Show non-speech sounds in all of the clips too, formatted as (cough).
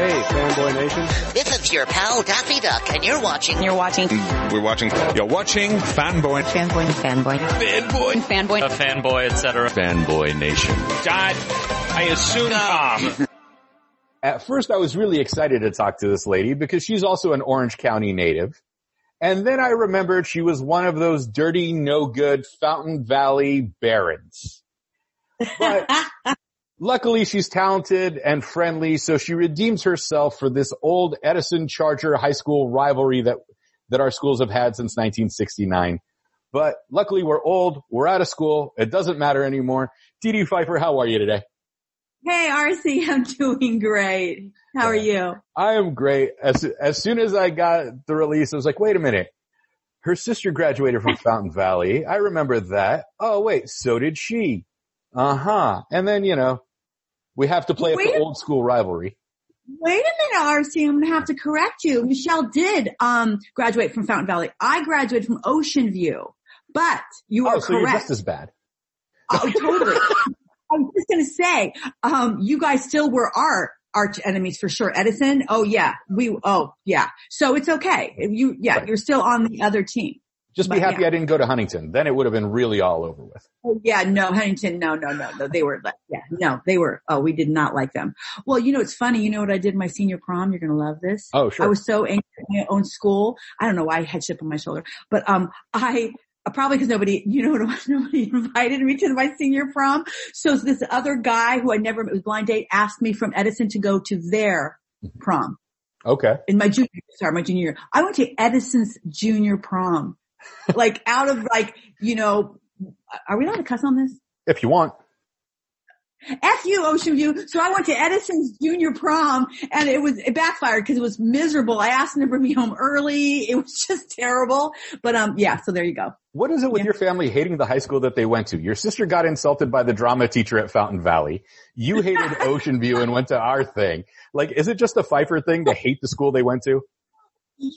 Hey, fanboy nation. This is your pal Daffy Duck, and you're watching. You're watching. Mm, we're watching. You're watching Fanboy. Fanboy. Fanboy. Fanboy. Fanboy. A fanboy, etc. Fanboy Nation. God, I assume Tom. (laughs) At first I was really excited to talk to this lady because she's also an Orange County native. And then I remembered she was one of those dirty, no good Fountain Valley barons. (laughs) But luckily she's talented and friendly, so she redeems herself for this old Edison Charger high school rivalry that, that our schools have had since 1969. But luckily we're old, we're out of school, it doesn't matter anymore. Dee Pfeiffer, how are you today? Hey, RC, (laughs) I'm doing great. How are you? I am great. As, as soon as I got the release, I was like, wait a minute. Her sister graduated from (laughs) Fountain Valley. I remember that. Oh wait, so did she. Uh huh. And then, you know, we have to play the old school rivalry. Wait a minute, RC. I'm gonna have to correct you. Michelle did um graduate from Fountain Valley. I graduated from Ocean View, but you are Oh, so you're correct. just as bad. Oh, totally. (laughs) I was just gonna say, um, you guys still were our arch enemies for sure. Edison. Oh yeah, we. Oh yeah. So it's okay. You yeah, Right. you're still on the other team. Just be But, happy yeah. I didn't go to Huntington. Then it would have been really all over with. Oh, yeah, no, Huntington, no, no, no, no. They were, like, yeah, no, they were, oh, we did not like them. Well, you know, it's funny. You know what I did my senior prom? You're going to love this. Oh, sure. I was so angry at my own school. I don't know why I had chip on my shoulder, but, um, I, uh, probably because nobody, you know, what, (laughs) nobody invited me to my senior prom. So this other guy who I never met, it was blind date, asked me from Edison to go to their prom okay. in my junior, sorry, my junior year. I went to Edison's junior prom, like out of like, you know, are we allowed to cuss on this? If you want. F you, Ocean View. So I went to Edison's junior prom and it was, it backfired because it was miserable. I asked him to bring me home early. It was (laughs) just terrible. But um, yeah, so there you go. What is it with Yeah. your family hating the high school that they went to? Your sister got insulted by the drama teacher at Fountain Valley. You hated (laughs) Ocean View and went to our thing. Like, is it just a Pfeiffer thing to hate the school they went to?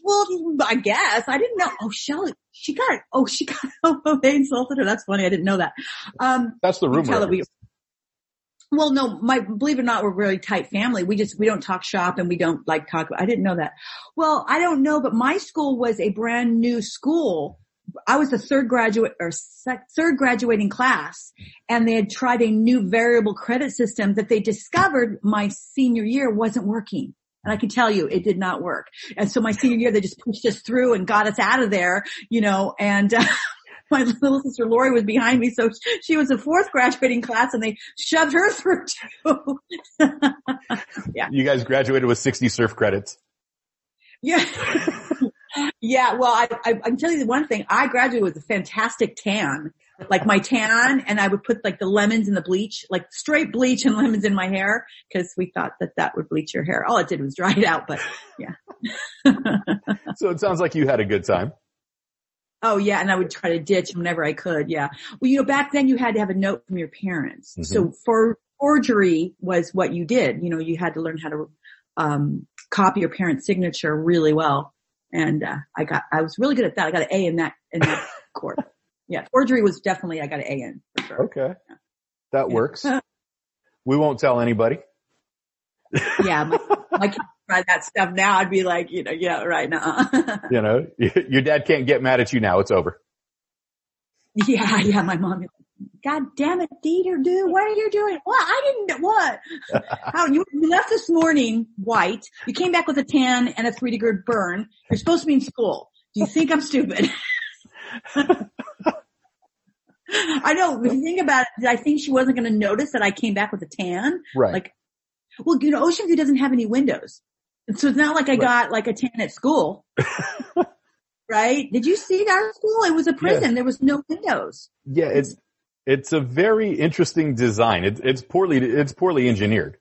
Well, I guess I didn't know. Oh, Shelly, she got, oh, she got, oh, they insulted her. That's funny. I didn't know that. Um, That's the rumor. that we, well, no, my, believe it or not, we're a really tight family. We just, we don't talk shop and we don't like talk. I didn't know that. Well, I don't know, but my school was a brand new school. I was the third graduate or sec, third graduating class and they had tried a new variable credit system that they discovered my senior year wasn't working. And I can tell you it did not work. And so my senior year, they just pushed us through and got us out of there, you know, and uh, (laughs) my little sister Lori was behind me. So she was the fourth graduating class and they shoved her (laughs) through too. (laughs) You guys graduated with 60 surf credits. yeah. yeah. Well, I, I, I can tell you the one thing. I graduated with a fantastic tan, like my tan and I would put like the lemons and the bleach, like straight bleach and (laughs) lemons in my hair because we thought that that would bleach your hair. All it did was dry it out, but yeah. (laughs) So it sounds like you had a good time. Oh yeah, and I would try to ditch whenever I could. Yeah. Well, you know, back then you had to have a note from your parents. So for forgery was what you did. You know, you had to learn how to um, copy your parents' signature really well. And uh, I got, I was really good at that. I got an A in that in that (laughs) course. Yeah, forgery was definitely I got an A in for sure. Okay. That works. (laughs) We won't tell anybody. Yeah, my, (laughs) my kids try that stuff now. I'd be like, you know, yeah, right now. (laughs) You know, your dad can't get mad at you now. It's over. Yeah, yeah, my mom. God damn it, Dieter, dude, what are you doing? What? I didn't, what? How, you, you left this morning white. You came back with a tan and a three degree burn. You're supposed to be in school. Do you think I'm stupid? I know, if you think about it, I think she wasn't going to notice that I came back with a tan. Right. Like, well, you know, Ocean View doesn't have any windows. So it's not like I Right. got like a tan at school. (laughs) right? Did you see our school? It was a prison. There was no windows. yeah, it's, it's a very interesting design. It's, it's poorly, it's poorly engineered.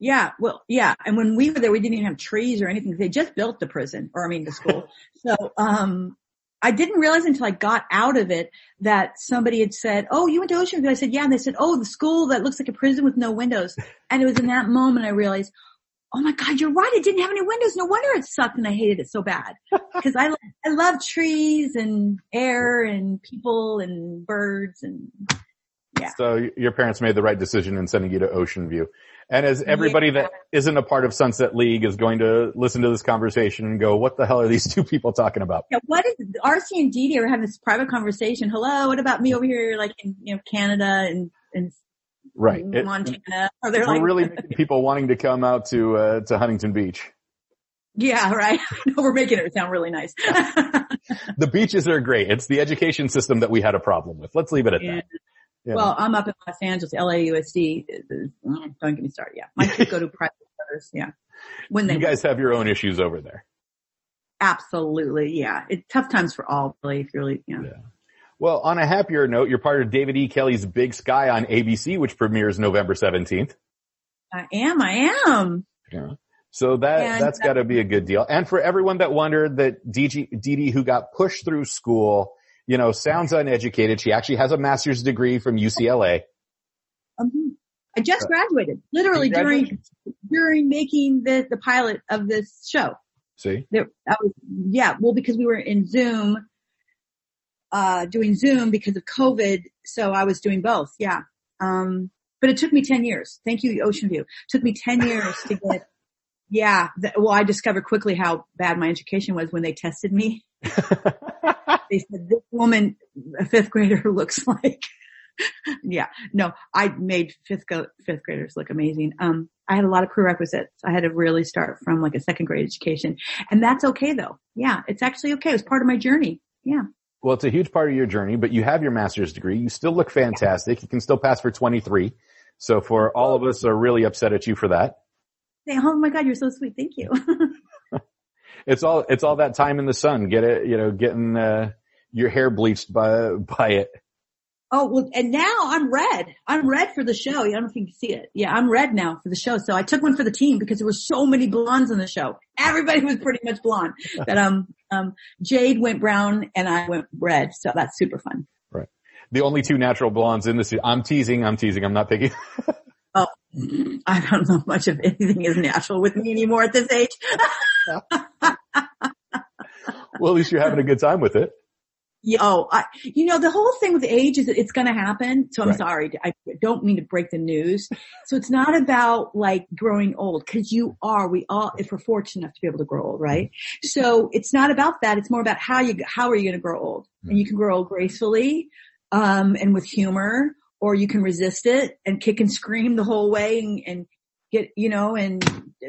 Yeah, well, yeah. And when we were there, we didn't even have trees or anything. They just built the prison, or I mean the school. (laughs) so, um, I didn't realize until I got out of it that somebody had said, "Oh, you went to Ocean View." I said, "Yeah." And they said, "Oh, the school that looks like a prison with no windows." (laughs) And it was in that moment I realized, "Oh my God, you're right. It didn't have any windows. No wonder it sucked and I hated it so bad." (laughs) Because I I love trees and air and people and birds and Yeah. So your parents made the right decision in sending you to Ocean View. And as everybody that isn't a part of Sunset League is going to listen to this conversation and go, what the hell are these (laughs) two people talking about? Yeah, what is RC and Dee are having this private conversation? Hello, what about me over here, like in you know Canada and and Right. It- Montana? Are they like, really (laughs) people wanting to come out to, uh, to Huntington Beach. yeah, right. (laughs) no, we're making it sound really nice. The beaches are great. It's the education system that we had a problem with. Let's leave it at Yeah. that. Yeah. Well, I'm up in Los Angeles, LAUSD. Mm, Don't get me started. Yeah, my kids go to (laughs) private centers. Yeah, when they you guys have your own issues over there. absolutely, yeah, it's tough times for all. Really, if really, yeah. Yeah. Well, on a happier note, you're part of David E. Kelley's Big Sky on ABC, which premieres November 17th. I am, I am. Yeah. So that, And- that's gotta be a good deal. And for everyone that wondered that DG, Dee, who got pushed through school, you know, sounds uneducated. She actually has a master's degree from UCLA. Um, I just graduated, literally during during making the the pilot of this show. See? There, I was, yeah, well, because we were in Zoom, uh, doing Zoom because of COVID. So I was doing both. Yeah. Um, but it took me 10 years. Thank you, Ocean View. It took me 10 years to get, yeah. th- well, I discovered quickly how bad my education was when they tested me. (laughs) They said, this woman, a fifth grader (laughs) looks like, yeah, no, I made fifth, go, fifth graders look amazing. Um, I had a lot of prerequisites. I had to really start from like a second grade education and that's okay though. Yeah, it's actually okay. It was part of my journey. Yeah. Well, it's a huge part of your journey, but you have your master's degree. You still look fantastic. You can still pass for 23. So for all of us are really upset at you for that. Oh my God, you're so sweet. Thank you. (laughs) (laughs) It's all, it's all that time in the sun. Get it, you know, getting, uh, your hair bleached by, by it. oh, well, and now I'm red. I'm red for the show. I don't know if you can see it. Yeah, I'm red now for the show. So I took one for the team because there were so many blondes on the show. Everybody was pretty much blonde. (laughs) That, um, um, Jade went brown and I went red. So that's super fun. Right. The only two natural blondes in this. I'm teasing. I'm teasing. I'm not picking. (laughs) Oh, I don't know much of anything is natural with me anymore at this age. (laughs) well, at least you're having a good time with it. Oh, I, you know, the whole thing with age is that it's going to happen. So I'm Right. sorry. I don't mean to break the news. So it's not about like growing old because you are, we all, if we're fortunate enough to be able to grow old, right? So it's not about that. It's more about how you, how are you going to grow old? And you can grow old gracefully, um, and with humor, or you can resist it and kick and scream the whole way and, and get, you know, and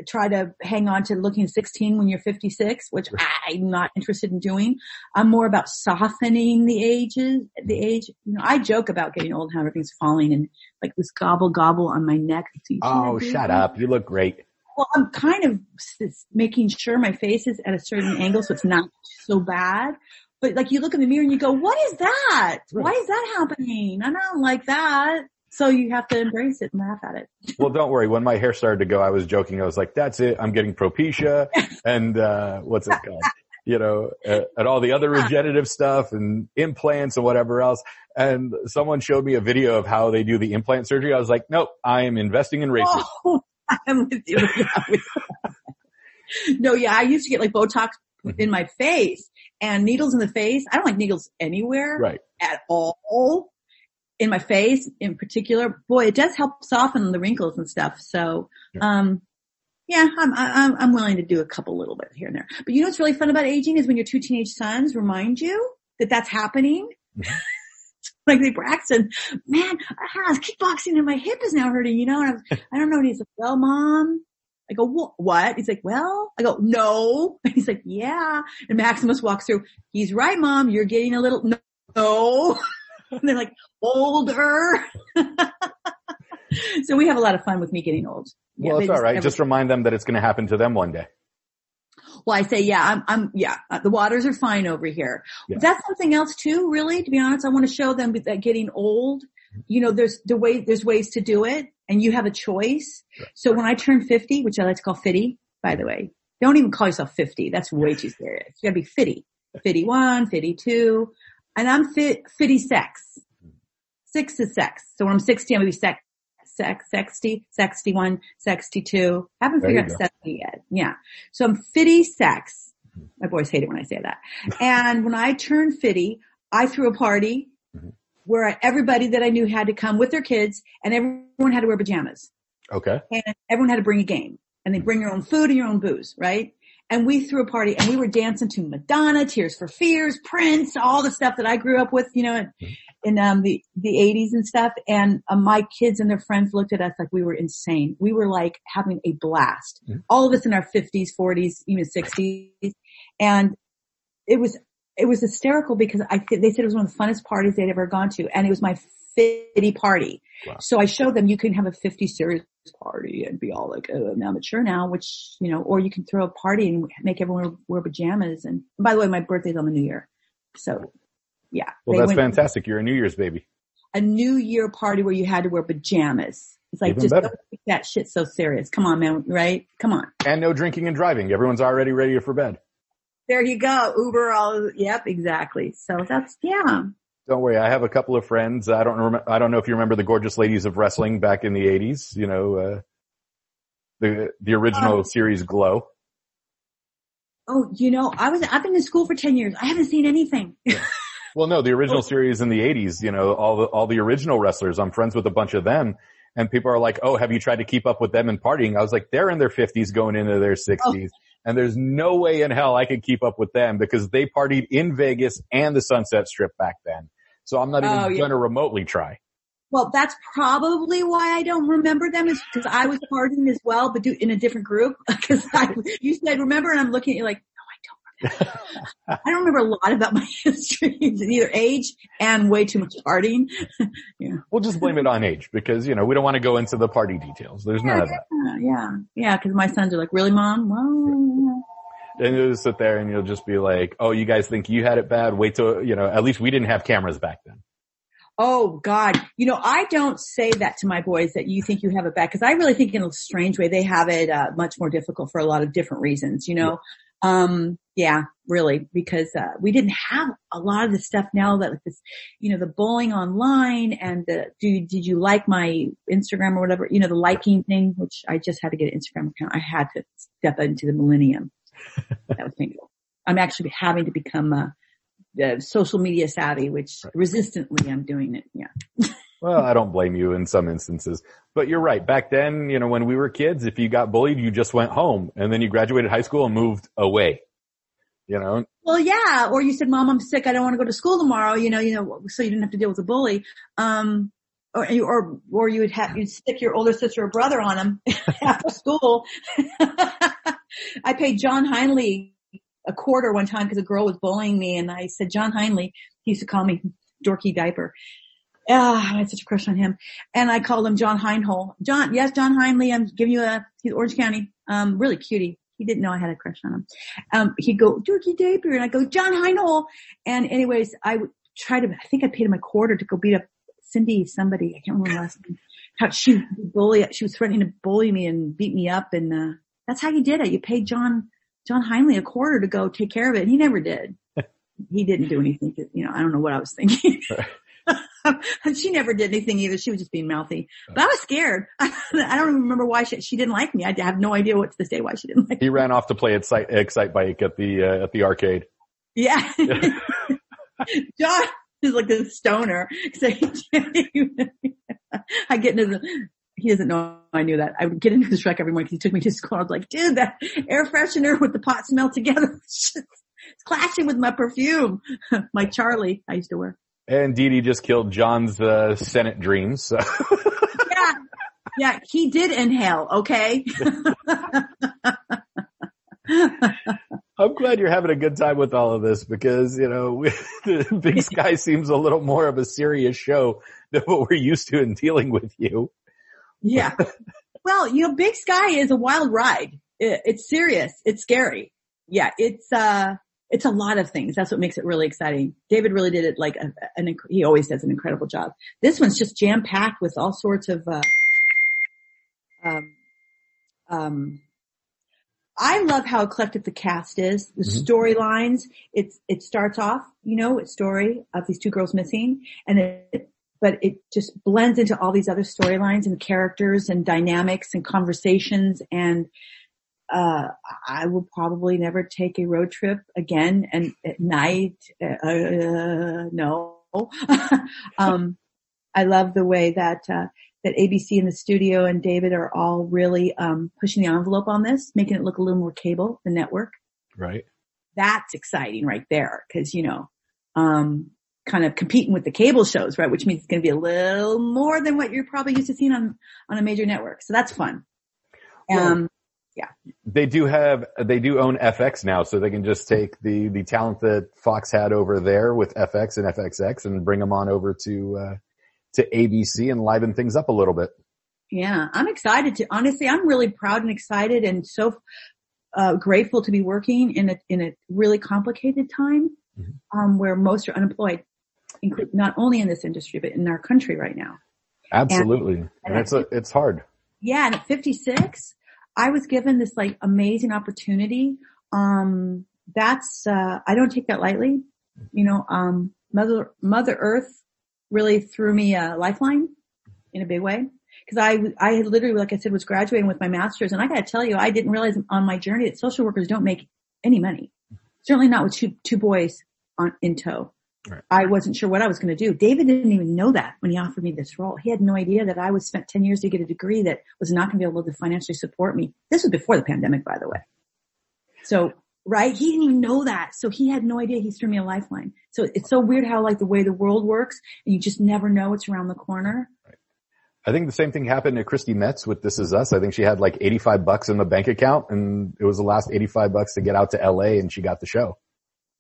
try to hang on to looking 16 when you're 56, which I'm not interested in doing. I'm more about softening the ages, the age. You know, I joke about getting old, how everything's falling and like this gobble gobble on my neck. Oh, shut up. You look great. Well, I'm kind of making sure my face is at a certain angle so it's not so bad. But like you look in the mirror and you go, what is that? Why is that happening? I don't like that. So you have to embrace it and laugh at it. (laughs) Well, don't worry. When my hair started to go, I was joking. I was like, that's it. I'm getting propecia (laughs) and, uh, what's it called? You know, uh, and all the other regenerative stuff and implants and whatever else. And someone showed me a video of how they do the implant surgery. I was like, nope, I am investing in races. Oh, (laughs) I'm with you. Yeah, I'm with you. no, yeah, I used to get like Botox Mm-hmm. in my face and needles in the face. I don't like needles anywhere Right. at all. In my face in particular, boy, it does help soften the wrinkles and stuff. So, Yeah. um, yeah, I'm, I'm, I'm willing to do a couple little bit here and there. But you know what's really fun about aging is when your two teenage sons remind you that that's happening. Mhm. (laughs) like they Braxton, man, I was kickboxing and my hip is now hurting, you know, and I, was, I don't know. And he's like, well, mom, I go, what? He's like, well, I go, no. (laughs) He's like, yeah. And Maximus walks through. He's right, mom. You're getting a little, no. (laughs) and they're like, older. (laughs) so we have a lot of fun with me getting old. Yeah, well, it's all right. never- Just remind them that it's going to happen to them one day. well, I say, yeah, I'm, I'm, yeah, uh, the waters are fine over here. Yeah. That's something else too, really, to be honest. I want to show them that getting old, you know, there's the way, there's ways to do it and you have a choice. So when I turn 50, which I like to call fitty, by the way, don't even call yourself 50. That's way too serious. You gotta be fitty. (laughs) 51, 52. And I'm fit, fitty sex. Six is sex. So when I'm 60, I'm gonna be sex, sex, 60, 61, 62. Haven't There figured out go. 70 yet. Yeah. So I'm fitty sex. My boys hate it when I say that. (laughs) And when I turned fitty, I threw a party Mhm. where everybody that I knew had to come with their kids and everyone had to wear pajamas Okay. and everyone had to bring a game and they bring your own food and your own booze, right? And we threw a party and we were dancing to Madonna, Tears for Fears, Prince, all the stuff that I grew up with, you know, in, in um, the, the eighties and stuff. And uh, my kids and their friends looked at us like we were insane. We were like having a blast. Mhm. All of us in our fifties, forties, even sixties. And it was, it was hysterical because I think they said it was one of the funnest parties they'd ever gone to. And it was my 50 party. Wow. So I showed them you can have a 50 series party and be all like, oh, I'm now mature now, which, you know, or you can throw a party and make everyone wear pajamas. And by the way, my birthday's on the new year. So yeah. Well, that's fantastic. You're a New Year's baby. A new year party where you had to wear pajamas. It's like, Even just better. don't take that shit so serious. Come on, man. Right? Come on. And no drinking and driving. Everyone's already ready for bed. There you go. Uber all, yep, exactly. So that's, yeah. Don't worry. I have a couple of friends. I don't remember, I don't know if you remember the gorgeous ladies of wrestling back in the eighties, you know, uh, the, the original Oh. series Glow. Oh, you know, I was, I've been in school for 10 years. I haven't seen anything. Well, no, the Oh. original (laughs) series in the eighties, you know, all the, all the original wrestlers. I'm friends with a bunch of them and people are like, Oh, have you tried to keep up with them and partying? I was like, they're in their fifties going into their sixties. And there's no way in hell I could keep up with them because they partied in Vegas and the Sunset Strip back then. So I'm not even Oh, yeah. going to remotely try. Well, that's probably why I don't remember them is because I was partying as well, but do in a different group. (laughs) Cause I, you said remember and I'm looking at you like, no, I don't remember. (laughs) I don't remember a lot about my (laughs) history. Either age and way too much partying. yeah. We'll just blame it on age because, you know, we don't want to go into the party details. There's none of that. Yeah, yeah, yeah. Cause my sons are like, really mom? Well, And you'll just sit there and you'll just be like, oh, you guys think you had it bad? Wait till, you know, at least we didn't have cameras back then. Oh God. You know, I don't say that to my boys that you think you have it bad because I really think in a strange way they have it uh, much more difficult for a lot of different reasons, you know? Um, yeah, really, because, uh, we didn't have a lot of the stuff now that like this, you know, the bullying online and the, do, did you like my Instagram or whatever, you know, the liking thing, which I just had to get an Instagram account. I had to step into the millennium. (laughs) that was painful. I'm actually having to become, a, uh, social media savvy, which resistantly I'm doing it. Yeah. (laughs) Well, I don't blame you in some instances, but you're right. Back then, you know, when we were kids, if you got bullied, you just went home and then you graduated high school and moved away. You know, Well, yeah. Or you said, mom, I'm sick. I don't want to go to school tomorrow. You know, you know, so you didn't have to deal with a bully. Um, or, or, or you would have, you'd stick your older sister or brother on him (laughs) after school. I paid John Heinley a quarter one time because a girl was bullying me and I said, John Heinley, he used to call me dorky diaper. Ah, I had such a crush on him. And I called him John Heinhole. John, yes, John Heinley, I'm giving you a, he's Orange County. Um, really cutie. He didn't know I had a crush on him. Um, he'd go, Dorky Diaper, and I go, John Heinhole. And anyways, I would try to, I think I paid him a quarter to go beat up Cindy somebody. I can't remember last name. How she bully, she was threatening to bully me and beat me up and, uh, that's how you did it. You paid John, John Heinley a quarter to go take care of it and he never did. (laughs) he didn't do anything. You know, I don't know what I was thinking. (laughs) and (laughs) she never did anything either. She was just being mouthy. But I was scared. I don't even remember why she, she didn't like me. I have no idea what to this day why she didn't like me. he ran off to play at Excite, Excite Bike at the, uh, at the arcade. Yeah. John is like a stoner. So he- I get into the, he doesn't know I knew that. I would get into the truck every morning because he took me to school. I was like, dude, that air freshener with the pot smell together. (laughs) It's clashing with my perfume. (laughs) my Charlie I used to wear. And Dee Dee just killed John's, uh, Senate dreams. So. (laughs) Yeah. Yeah. He did inhale. Okay. I'm glad you're having a good time with all of this because, you know, the Big Sky seems a little more of a serious show than what we're used to in dealing with you. Yeah. (laughs) Well, you know, Big Sky is a wild ride. It, it's serious. It's scary. Yeah. It's, uh, it's a lot of things. That's what makes it really exciting. David really did it like a, an, inc- he always does an incredible job. This one's just jam packed with all sorts of, uh, um, um, I love how eclectic the cast is, the Mhm. storylines. It's, it starts off, you know, a story of these two girls missing and it, but it just blends into all these other storylines and characters and dynamics and conversations and uh, I will probably never take a road trip again and at night, uh, no, (laughs) um, I love the way that, uh, that ABC and the studio and David are all really, um, pushing the envelope on this, making it look a little more cable, the network. Right. That's exciting right there. Cause you know, um, kind of competing with the cable shows, right? Which means it's going to be a little more than what you're probably used to seeing on, on a major network. So that's fun. Um, They do have, they do own FX now, so they can just take the, the talent that Fox had over there with FX and FXX and bring them on over to, uh, to ABC and liven things up a little bit. Yeah, I'm excited to, honestly, I'm really proud and excited and so, uh, grateful to be working in a, in a really complicated time, Mhm. um, where most are unemployed, include, not only in this industry, but in our country right now. Absolutely. And, it's a, it's hard. Yeah, and at 56, I was given this like amazing opportunity. Um, that's, uh, I don't take that lightly. You know, um, mother, mother earth really threw me a lifeline in a big way. Cause I, I had literally, like I said, was graduating with my master's and I gotta tell you, I didn't realize on my journey that social workers don't make any money. Certainly not with two, two boys on, in tow. Right. I wasn't sure what I was going to do. David didn't even know that when he offered me this role. He had no idea that I was spent 10 years to get a degree that was not going to be able to financially support me. This was before the pandemic, by the way. So, right? He didn't even know that. So he had no idea he threw me a lifeline. So it's so weird how like the way the world works and you just never know it's around the corner. I think the same thing happened to Chrissy Metz with This Is Us. I think she had like 85 bucks in the bank account and it was the last 85 bucks to get out to LA and she got the show.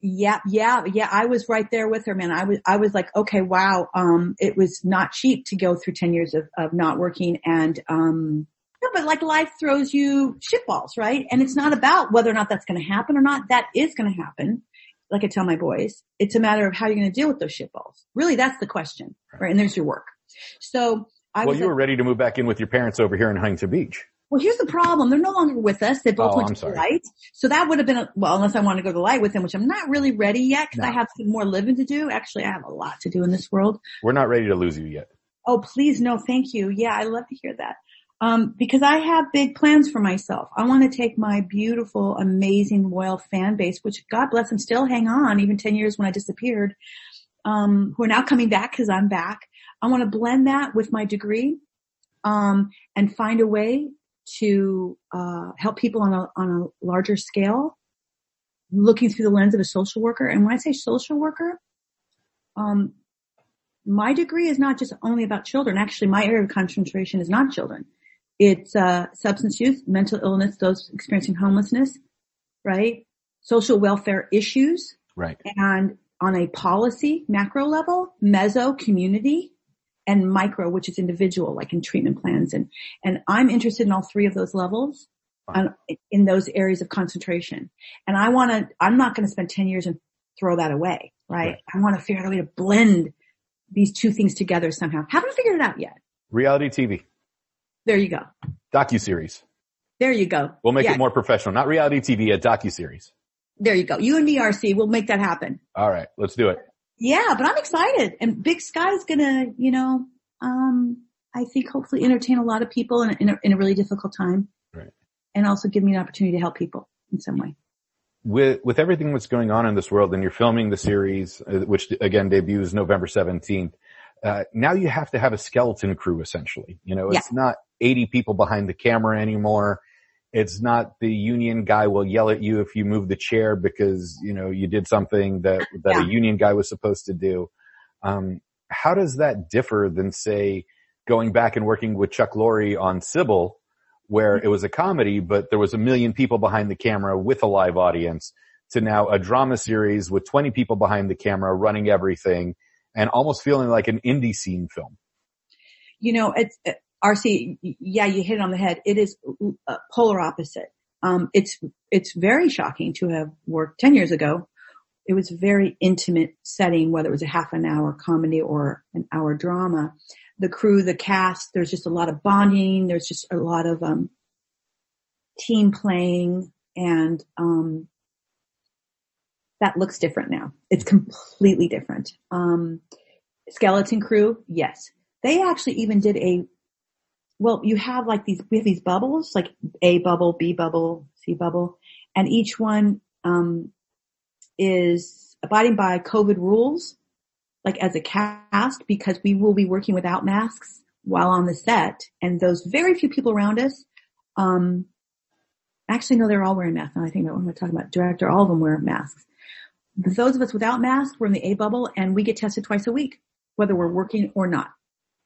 Yeah, yeah, yeah. I was right there with her, man. I was, I was like, okay, wow. Um, it was not cheap to go through 10 years of, of not working and, um, no, but like life throws you shitballs, right? And it's not about whether or not that's going to happen or not. That is going to happen. Like I tell my boys, it's a matter of how you're going to deal with those shitballs. Really, that's the question, right? And there's your work. So I well, you were ready to move back in with your parents over here in Huntington Beach. Well, here's the problem. They're no longer with us. They both Oh, went I'm to sorry. the light. So that would have been, a, well, unless I want to go to the light with them, which I'm not really ready yet because I have some more living to do. Actually, I have a lot to do in this world. We're not ready to lose you yet. Oh, please, no, thank you. Yeah, I love to hear that. Um, because I have big plans for myself. I want to take my beautiful, amazing, loyal fan base, which God bless them still hang on even 10 years when I disappeared, um, who are now coming back because I'm back. I want to blend that with my degree, um, and find a way to, uh, help people on a, on a larger scale, looking through the lens of a social worker. And when I say social worker, um, my degree is not just only about children. Actually, my area of concentration is not children. It's uh, substance use, mental illness, those experiencing homelessness, right? Social welfare issues, Right. and on a policy macro level, meso community, and micro, which is individual, like in treatment plans. And and I'm interested in all three of those levels, on, in those areas of concentration. And I want to. I'm not going to spend ten years and throw that away, right? Right. I want to figure out a way to blend these two things together somehow. Haven't figured it out yet. Reality TV, There you go. docu-series. There you go. We'll make Yeah, it more professional. Not reality TV, a docu-series. There you go. You and me, RC, we'll make that happen. All right. Let's do it. Yeah, but I'm excited and Big Sky's gonna, you know, um, I think hopefully entertain a lot of people in a, in a, in a really difficult time. Right. And also give me an opportunity to help people in some way. with with everything that's going on in this world and you're filming the series uh, which again debuts november 17th uh, now you have to have a skeleton crew essentially you know it's not 80 people behind the camera anymore it's not the union guy will yell at you if you move the chair because you know you did something that that Yeah. a union guy was supposed to do um, how does that differ than say going back and working with chuck lorre on Cybill where it was a comedy, but there was a million people behind the camera with a live audience to now a drama series with 20 people behind the camera running everything and almost feeling like an indie scene film. You know, it's, RC, yeah, you hit it on the head. It is uh, polar opposite. Um, it's, it's very shocking to have worked 10 years ago. It was a very intimate setting, whether it was a half an hour comedy or an hour drama. The crew, the cast, there's just a lot of bonding. There's just a lot of, um, team playing and, um, that looks different now. It's completely different. Um, skeleton crew, yes. They actually even did a, well, you have like these, we have these bubbles, like A bubble, B bubble, C bubble, and each one, um, is abiding by COVID rules. like as a cast because we will be working without masks while on the set and those very few people around us, um, actually no, they're all wearing masks. Now I think about what I'm talking about director, all of them wear masks. But those of us without masks, we're in the A bubble and we get tested twice a week, whether we're working or not.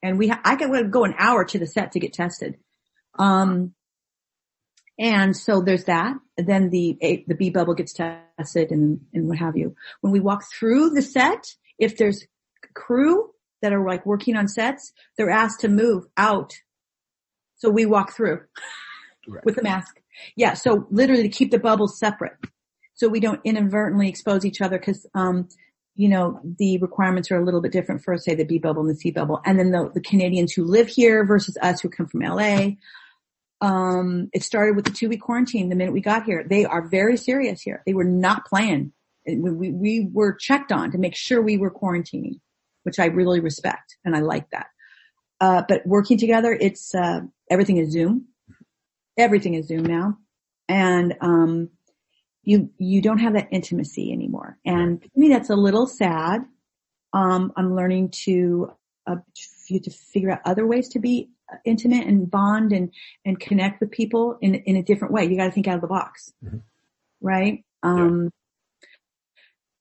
And we, ha- I could go an hour to the set to get tested. Um, and so there's that. Then the A, the B bubble gets tested and, and what have you. When we walk through the set, if there's crew that are like working on sets, they're asked to move out. So we walk through Right. with the mask. Yeah. So literally to keep the bubbles separate so we don't inadvertently expose each other because, um, you know, the requirements are a little bit different for say the B bubble and the C bubble. And then the, the Canadians who live here versus us who come from LA. Um, it started with the two week quarantine the minute we got here. They are very serious here. They were not playing. We, we, we were checked on to make sure we were quarantining, which I really respect and I like that. Uh, but working together, it's, uh, everything is Zoom. Everything is Zoom now. And, um, you, you don't have that intimacy anymore. And to me, that's a little sad. Um, I'm learning to, uh, to figure out other ways to be intimate and bond and, and connect with people in, in a different way. You got to think out of the box. Mhm. Right? Um,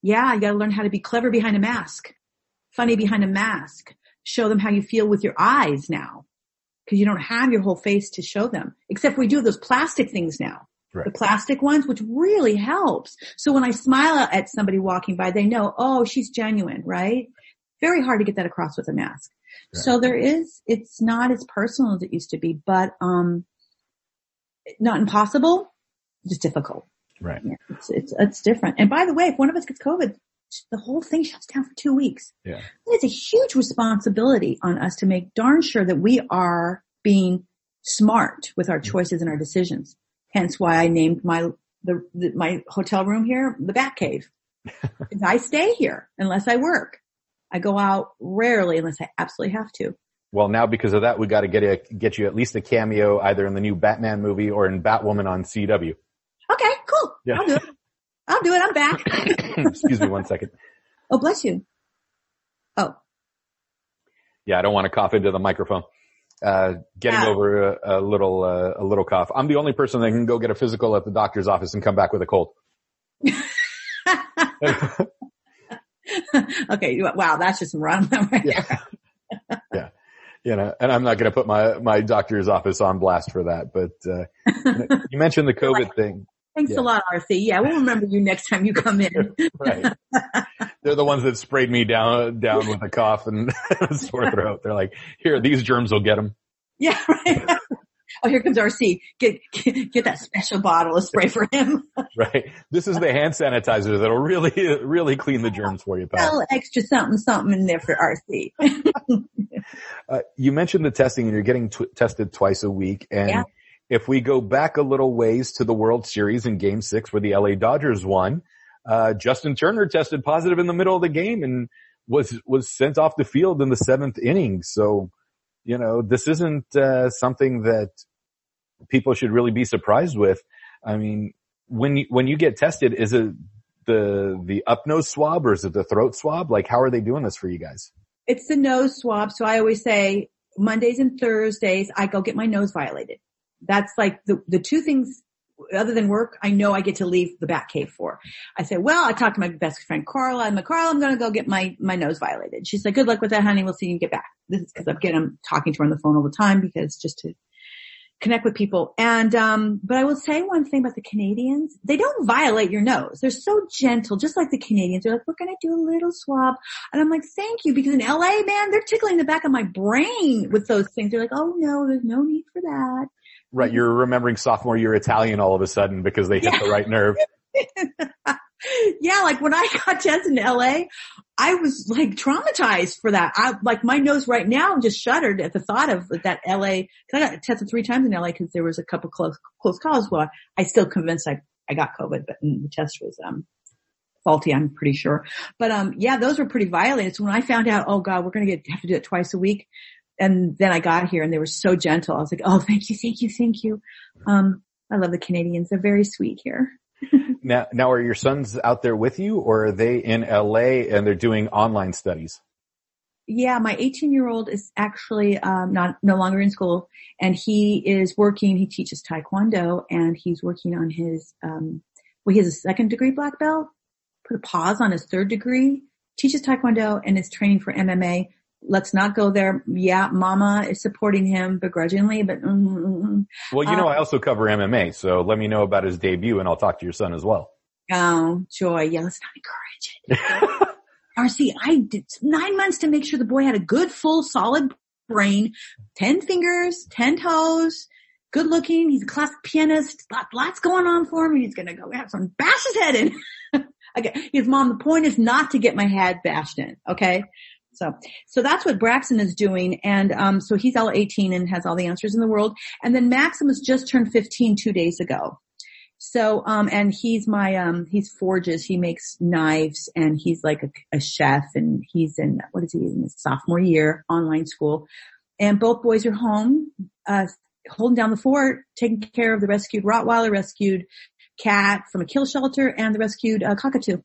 yeah, you got to learn how to be clever behind a mask, funny behind a mask, show them how you feel with your eyes now. Cause you don't have your whole face to show them, except we do those plastic things now. Right. The plastic ones, which really helps. So when I smile at somebody walking by, they know, oh, she's genuine, right? Very hard to get that across with a mask. Right. So there is, it's not as personal as it used to be, but, um, not impossible, just difficult. Right. Yeah, it's, it's, it's different. And by the way, if one of us gets COVID, the whole thing shuts down for two weeks. Yeah. It's a huge responsibility on us to make darn sure that we are being smart with our choices and our decisions. Hence why I named my, the, the my hotel room here, the Bat Cave. (laughs) I stay here unless I work. I go out rarely unless I absolutely have to. Well, now because of that, we got to get a, get you at least a cameo either in the new Batman movie or in Batwoman on CW. Okay, cool. Yeah. I'll do it. I'll do it. I'm back. (coughs) Excuse me one second. oh, bless you. Oh, Yeah, I don't want to cough into the microphone. Uh, getting Yeah. over a, a little, uh, a little cough. I'm the only person that can go get a physical at the doctor's office and come back with a cold. (laughs) okay. Wow, that's just run. Right Yeah. (laughs) yeah. You know, and I'm not going to put my, my doctor's office on blast for that, but, uh, (laughs) you mentioned the COVID thing. Thanks Yeah. a lot, RC. Yeah, we'll remember you next time you come in. Right. They're the ones that sprayed me down, down with a cough and (laughs) a sore throat. They're like, here, these germs will get them. yeah, right. (laughs) oh, here comes RC. Get, get get that special bottle of spray for him. (laughs) Right. This is the hand sanitizer that'll really, really clean the germs for you, A pal. little extra something something in there for RC. Uh, you mentioned the testing and you're getting tw- tested twice a week. And Yeah. if we go back a little ways to the World Series in game six where the LA Dodgers won, uh, Justin Turner tested positive in the middle of the game and was, was sent off the field in the seventh inning. So, you know, this isn't, uh, something that people should really be surprised with. I mean, when you, when you get tested, is it the, the up nose swab or is it the throat swab? Like, how are they doing this for you guys? it's the nose swab. So I always say Mondays and Thursdays, I go get my nose violated. That's like the, the two things other than work, I know I get to leave the Bat Cave for. I say, well, I talked to my best friend Carla. I'm like, Carla, I'm going to go get my, my nose violated. She's like, good luck with that, honey. We'll see you get back. This is because I'm getting, I'm talking to her on the phone all the time because just to connect with people. And, um, but I will say one thing about the Canadians. They don't violate your nose. They're so gentle, just like the Canadians. They're like, we're going to do a little swab. And I'm like, thank you. Because in LA, man, they're tickling the back of my brain with those things. They're like, oh no, there's no need for that. Right. You're remembering sophomore year Italian all of a sudden because they hit Yeah. the right nerve. (laughs) yeah, like when I got tested in LA, I was like traumatized for that. I like my nose right now just shuddered at the thought of that LA. Cause I got tested three times in LA because there was a couple close close calls. Well, I still convinced I I got COVID, but the test was um faulty. I'm pretty sure. But um yeah, those were pretty violent. So when I found out, oh God, we're gonna get have to do it twice a week. And then I got here and they were so gentle. I was like, oh, thank you, thank you, thank you. Um, I love the Canadians. They're very sweet here. (laughs) Now, now are your sons out there with you or are they in LA and they're doing online studies? Yeah, my 18 year old is actually um, not no longer in school, and he is working. He teaches taekwondo, and he's working on his. Um, well, he has a second degree black belt. Put a pause on his third degree. Teaches taekwondo and is training for MMA. Let's not go there. Yeah, Mama is supporting him begrudgingly, but mm, mm, mm. Well, you know, Uh, I also cover MMA, so let me know about his debut and I'll talk to your son as well. oh, joy. Yeah, let's not encourage it. (laughs) RC, I did nine months to make sure the boy had a good, full, solid brain, 10 fingers, 10 toes, good looking. He's a classic pianist. Lot, lots going on for him. He's going to go have some bash his head in. (laughs) okay. His mom, the point is not to get my head bashed in. Okay. So, so that's what Braxton is doing. And, um, so he's all 18 and has all the answers in the world. And then Maximus just turned 15 two days ago. So, um, and he's my, um, he's forges, he makes knives and he's like a, a chef and he's in, what is he, in his sophomore year, online school. And both boys are home, uh, holding down the fort, taking care of the rescued Rottweiler, rescued cat from a kill shelter and the rescued, uh, cockatoo.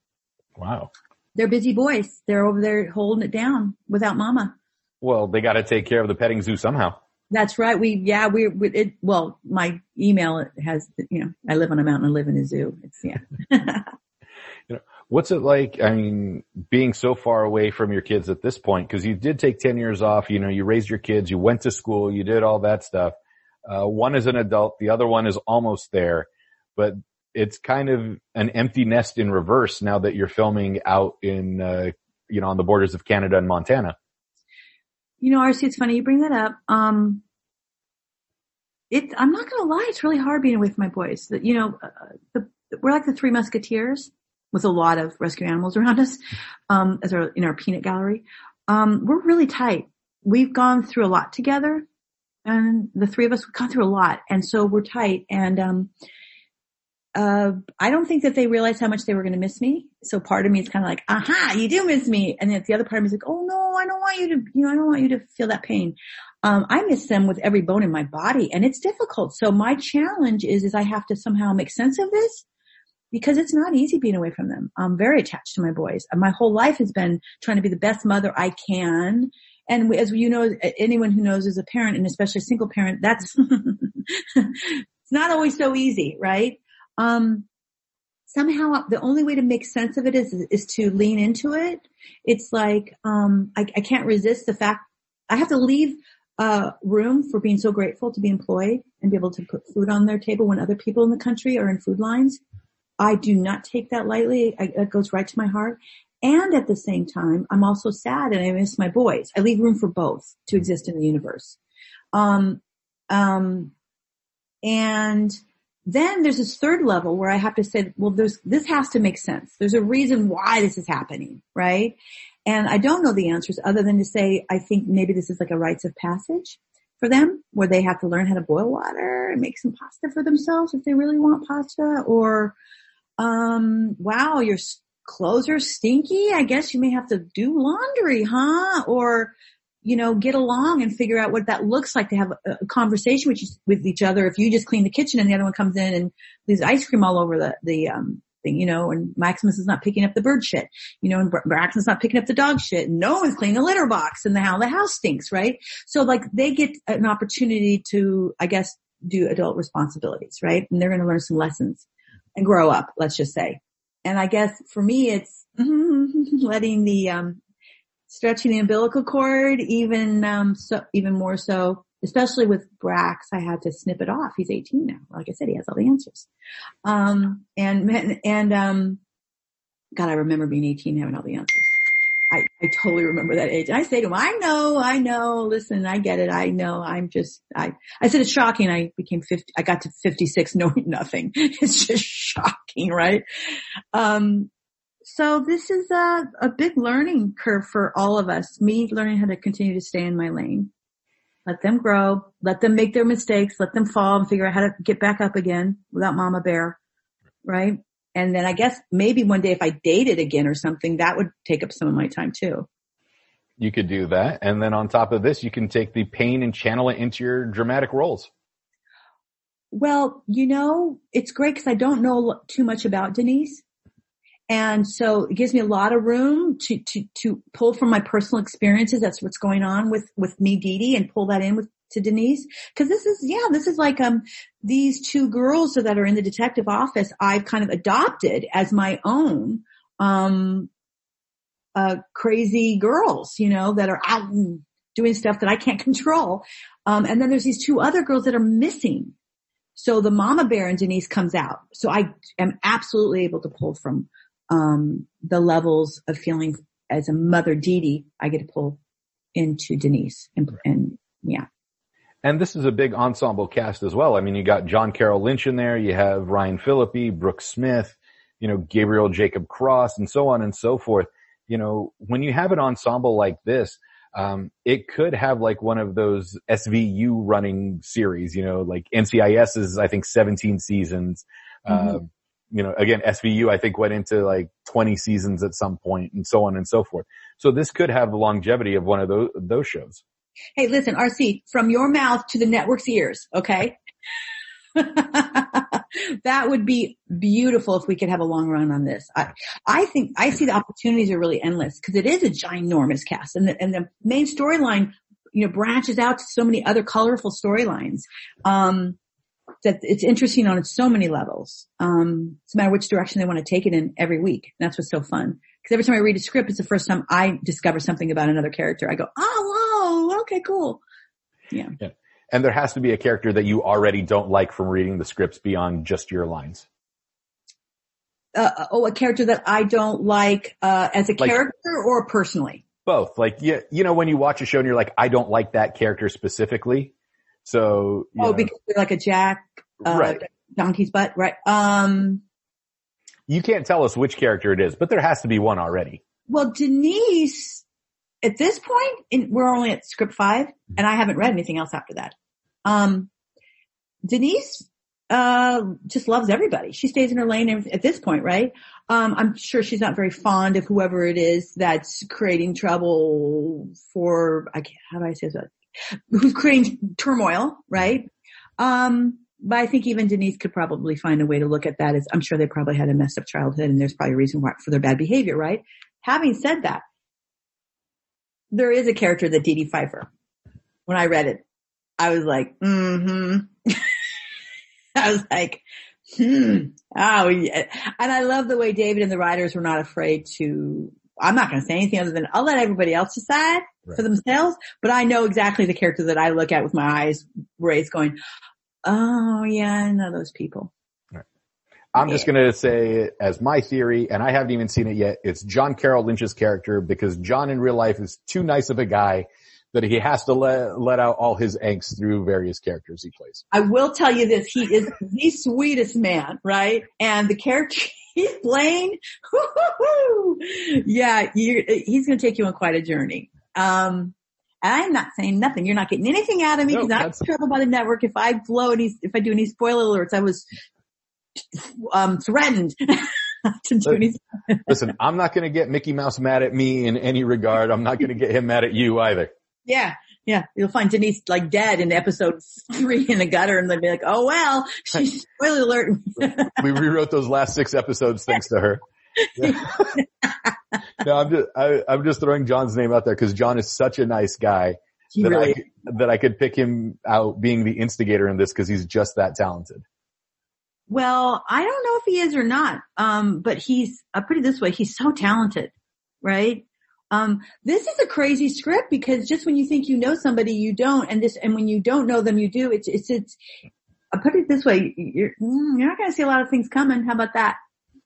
Wow. They're busy boys. They're over there holding it down without mama. Well, they got to take care of the petting zoo somehow. That's right. We, yeah, we, we it, well, my email has, you know, I live on a mountain, I live in a zoo. It's, yeah. (laughs) you know, What's it like? I mean, being so far away from your kids at this point, because you did take 10 years off, you know, you raised your kids, you went to school, you did all that stuff. Uh, one is an adult, the other one is almost there, but it's kind of an empty nest in reverse now that you're filming out in, uh, you know, on the borders of Canada and Montana. You know, RC, it's funny you bring that up. Um, it, I'm not gonna lie, it's really hard being from my boys. You know, uh, the, we're like the three musketeers with a lot of rescue animals around us, um, as our, in our peanut gallery. Um, we're really tight. We've gone through a lot together and the three of us, we've gone through a lot. And so we're tight and, um, uh, I don't think that they realized how much they were going to miss me. So part of me is kind of like, aha, you do miss me. And then the other part of me is like, oh no, I don't want you to, you know, I don't want you to feel that pain. Um, I miss them with every bone in my body and it's difficult. So my challenge is, is I have to somehow make sense of this because it's not easy being away from them. I'm very attached to my boys. My whole life has been trying to be the best mother I can. And as you know, anyone who knows as a parent and especially a single parent, that's, (laughs) it's not always so easy, right? Um, somehow the only way to make sense of it is, is to lean into it. It's like, um, I, I can't resist the fact I have to leave uh, room for being so grateful to be employed and be able to put food on their table when other people in the country are in food lines. I do not take that lightly. I, it goes right to my heart. And at the same time, I'm also sad and I miss my boys. I leave room for both to exist in the universe. Um, um, and then there's this third level where I have to say, well, there's, this has to make sense. There's a reason why this is happening, right? And I don't know the answers other than to say, I think maybe this is like a rites of passage for them where they have to learn how to boil water and make some pasta for themselves if they really want pasta or, um, wow, your clothes are stinky. I guess you may have to do laundry, huh? Or, you know, get along and figure out what that looks like to have a, conversation with, you, with each other. If you just clean the kitchen and the other one comes in and leaves ice cream all over the, the, um, thing, you know, and Maximus is not picking up the bird shit, you know, and Braxton's not picking up the dog shit. And no one's cleaning the litter box and the how the house stinks, right? So like they get an opportunity to, I guess, do adult responsibilities, right? And they're going to learn some lessons and grow up, let's just say. And I guess for me, it's (laughs) letting the, um, stretching the umbilical cord even, um, so, even more so, especially with Brax, I had to snip it off. He's 18 now. Like I said, he has all the answers. Um, and, and, um, God, I remember being 18 having all the answers. I, I totally remember that age. And I say to him, I know, I know, listen, I get it. I know. I'm just, I, I said it's shocking. I became 50, I got to 56 knowing (laughs) nothing. It's just shocking, right? Um, so this is a, a big learning curve for all of us. Me learning how to continue to stay in my lane. Let them grow. Let them make their mistakes. Let them fall and figure out how to get back up again without mama bear. Right? And then I guess maybe one day if I dated again or something, that would take up some of my time too. You could do that. And then on top of this, you can take the pain and channel it into your dramatic roles. Well, you know, it's great because I don't know too much about Denise. And so it gives me a lot of room to, to, to pull from my personal experiences. That's what's going on with, with me, Dee Dee, and pull that in with, to Denise. Cause this is, yeah, this is like, um, these two girls that are in the detective office, I've kind of adopted as my own, um, uh, crazy girls, you know, that are out and doing stuff that I can't (laughs) control. Um, and then there's these two other girls that are missing. So the mama bear and Denise comes out. So I am absolutely able to pull from um, the levels of feeling as a mother Dedee, I get to pull into Denise and, and yeah. And this is a big ensemble cast as well. I mean, you got John Carroll Lynch in there. You have Ryan Phillippe, Brooke Smith, you know, Gabriel Jacob Cross and so on and so forth. You know, when you have an ensemble like this, um, it could have like one of those SVU running series, you know, like NCIS is, I think, 17 seasons. Mm-hmm. Uh, you know, again, SVU, I think went into like 20 seasons at some point and so on and so forth. So this could have the longevity of one of those, those shows. Hey, listen, RC, from your mouth to the network's ears, okay? (laughs) that would be beautiful if we could have a long run on this. I, I think, I see the opportunities are really endless because it is a ginormous cast and the, and the main storyline, you know, branches out to so many other colorful storylines. Um, that it's interesting on so many levels. Um, it's a matter which direction they want to take it in every week. That's what's so fun. Cause every time I read a script, it's the first time I discover something about another character. I go, oh, whoa, okay, cool. Yeah. yeah. And there has to be a character that you already don't like from reading the scripts beyond just your lines. Uh, oh, a character that I don't like, uh, as a like, character or personally? Both. Like, you, you know, when you watch a show and you're like, I don't like that character specifically. So, oh, know. because they're like a jack, uh, right. donkey's butt, right? Um, you can't tell us which character it is, but there has to be one already. Well, Denise, at this point, in, we're only at script five, and I haven't read anything else after that. Um, Denise, uh, just loves everybody. She stays in her lane at this point, right? Um, I'm sure she's not very fond of whoever it is that's creating trouble for, I can't, how do I say that? Who's creating turmoil, right? Um, but I think even Denise could probably find a way to look at that as I'm sure they probably had a messed up childhood and there's probably a reason why, for their bad behavior, right? Having said that, there is a character that Dedee Pfeiffer. When I read it, I was like, mm-hmm. (laughs) I was like, hmm. Oh, yeah. And I love the way David and the writers were not afraid to, I'm not going to say anything other than I'll let everybody else decide right. for themselves, but I know exactly the character that I look at with my eyes raised going, oh yeah, I know those people. Right. I'm yeah. just going to say as my theory, and I haven't even seen it yet, it's John Carroll Lynch's character because John in real life is too nice of a guy that he has to let, let out all his angst through various characters he plays. I will tell you this, he is the sweetest man, right? And the character (laughs) he's playing, (laughs) yeah, he's going to take you on quite a journey. Um, I'm not saying nothing. You're not getting anything out of me because no, I'm troubled by the network. If I blow any, if I do any spoiler alerts, I was um, threatened (laughs) to do anything. Listen, I'm not going to get Mickey Mouse mad at me in any regard. I'm not going to get him mad at you either. Yeah. Yeah, you'll find Denise like dead in episode three in the gutter and they'll be like, oh well, she's spoiler alert. (laughs) we rewrote those last six episodes thanks to her. (laughs) Yeah. (laughs) no, I'm just I, am just throwing John's name out there because John is such a nice guy that really I that I could pick him out being the instigator in this because he's just that talented. Well, I don't know if he is or not, um, but he's I put it this way: he's so talented, right? Um, this is a crazy script because just when you think you know somebody, you don't, and this, and when you don't know them, you do. It's it's it's. I put it this way: you're mm, you're not going to see a lot of things coming. How about that?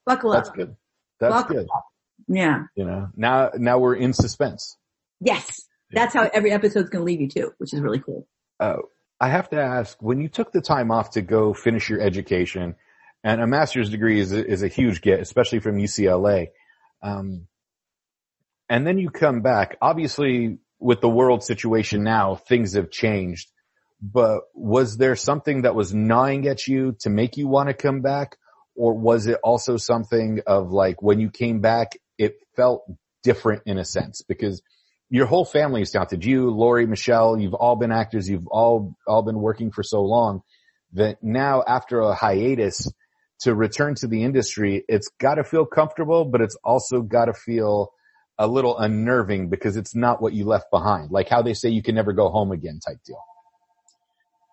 Buckle up. That's good. That's Buckle good. Up. Yeah. You know, now, now we're in suspense. Yes. That's how every episode's going to leave you too, which is really cool. Oh, I have to ask, when you took the time off to go finish your education, and a master's degree is a, is a huge get, especially from UCLA, um, and then you come back, obviously with the world situation now, things have changed, but was there something that was gnawing at you to make you want to come back? Or was it also something of like when you came back, it felt different in a sense because your whole family is talented. You, Lori, Michelle, you've all been actors. You've all, all been working for so long that now after a hiatus to return to the industry, it's got to feel comfortable, but it's also got to feel a little unnerving because it's not what you left behind. Like how they say you can never go home again type deal.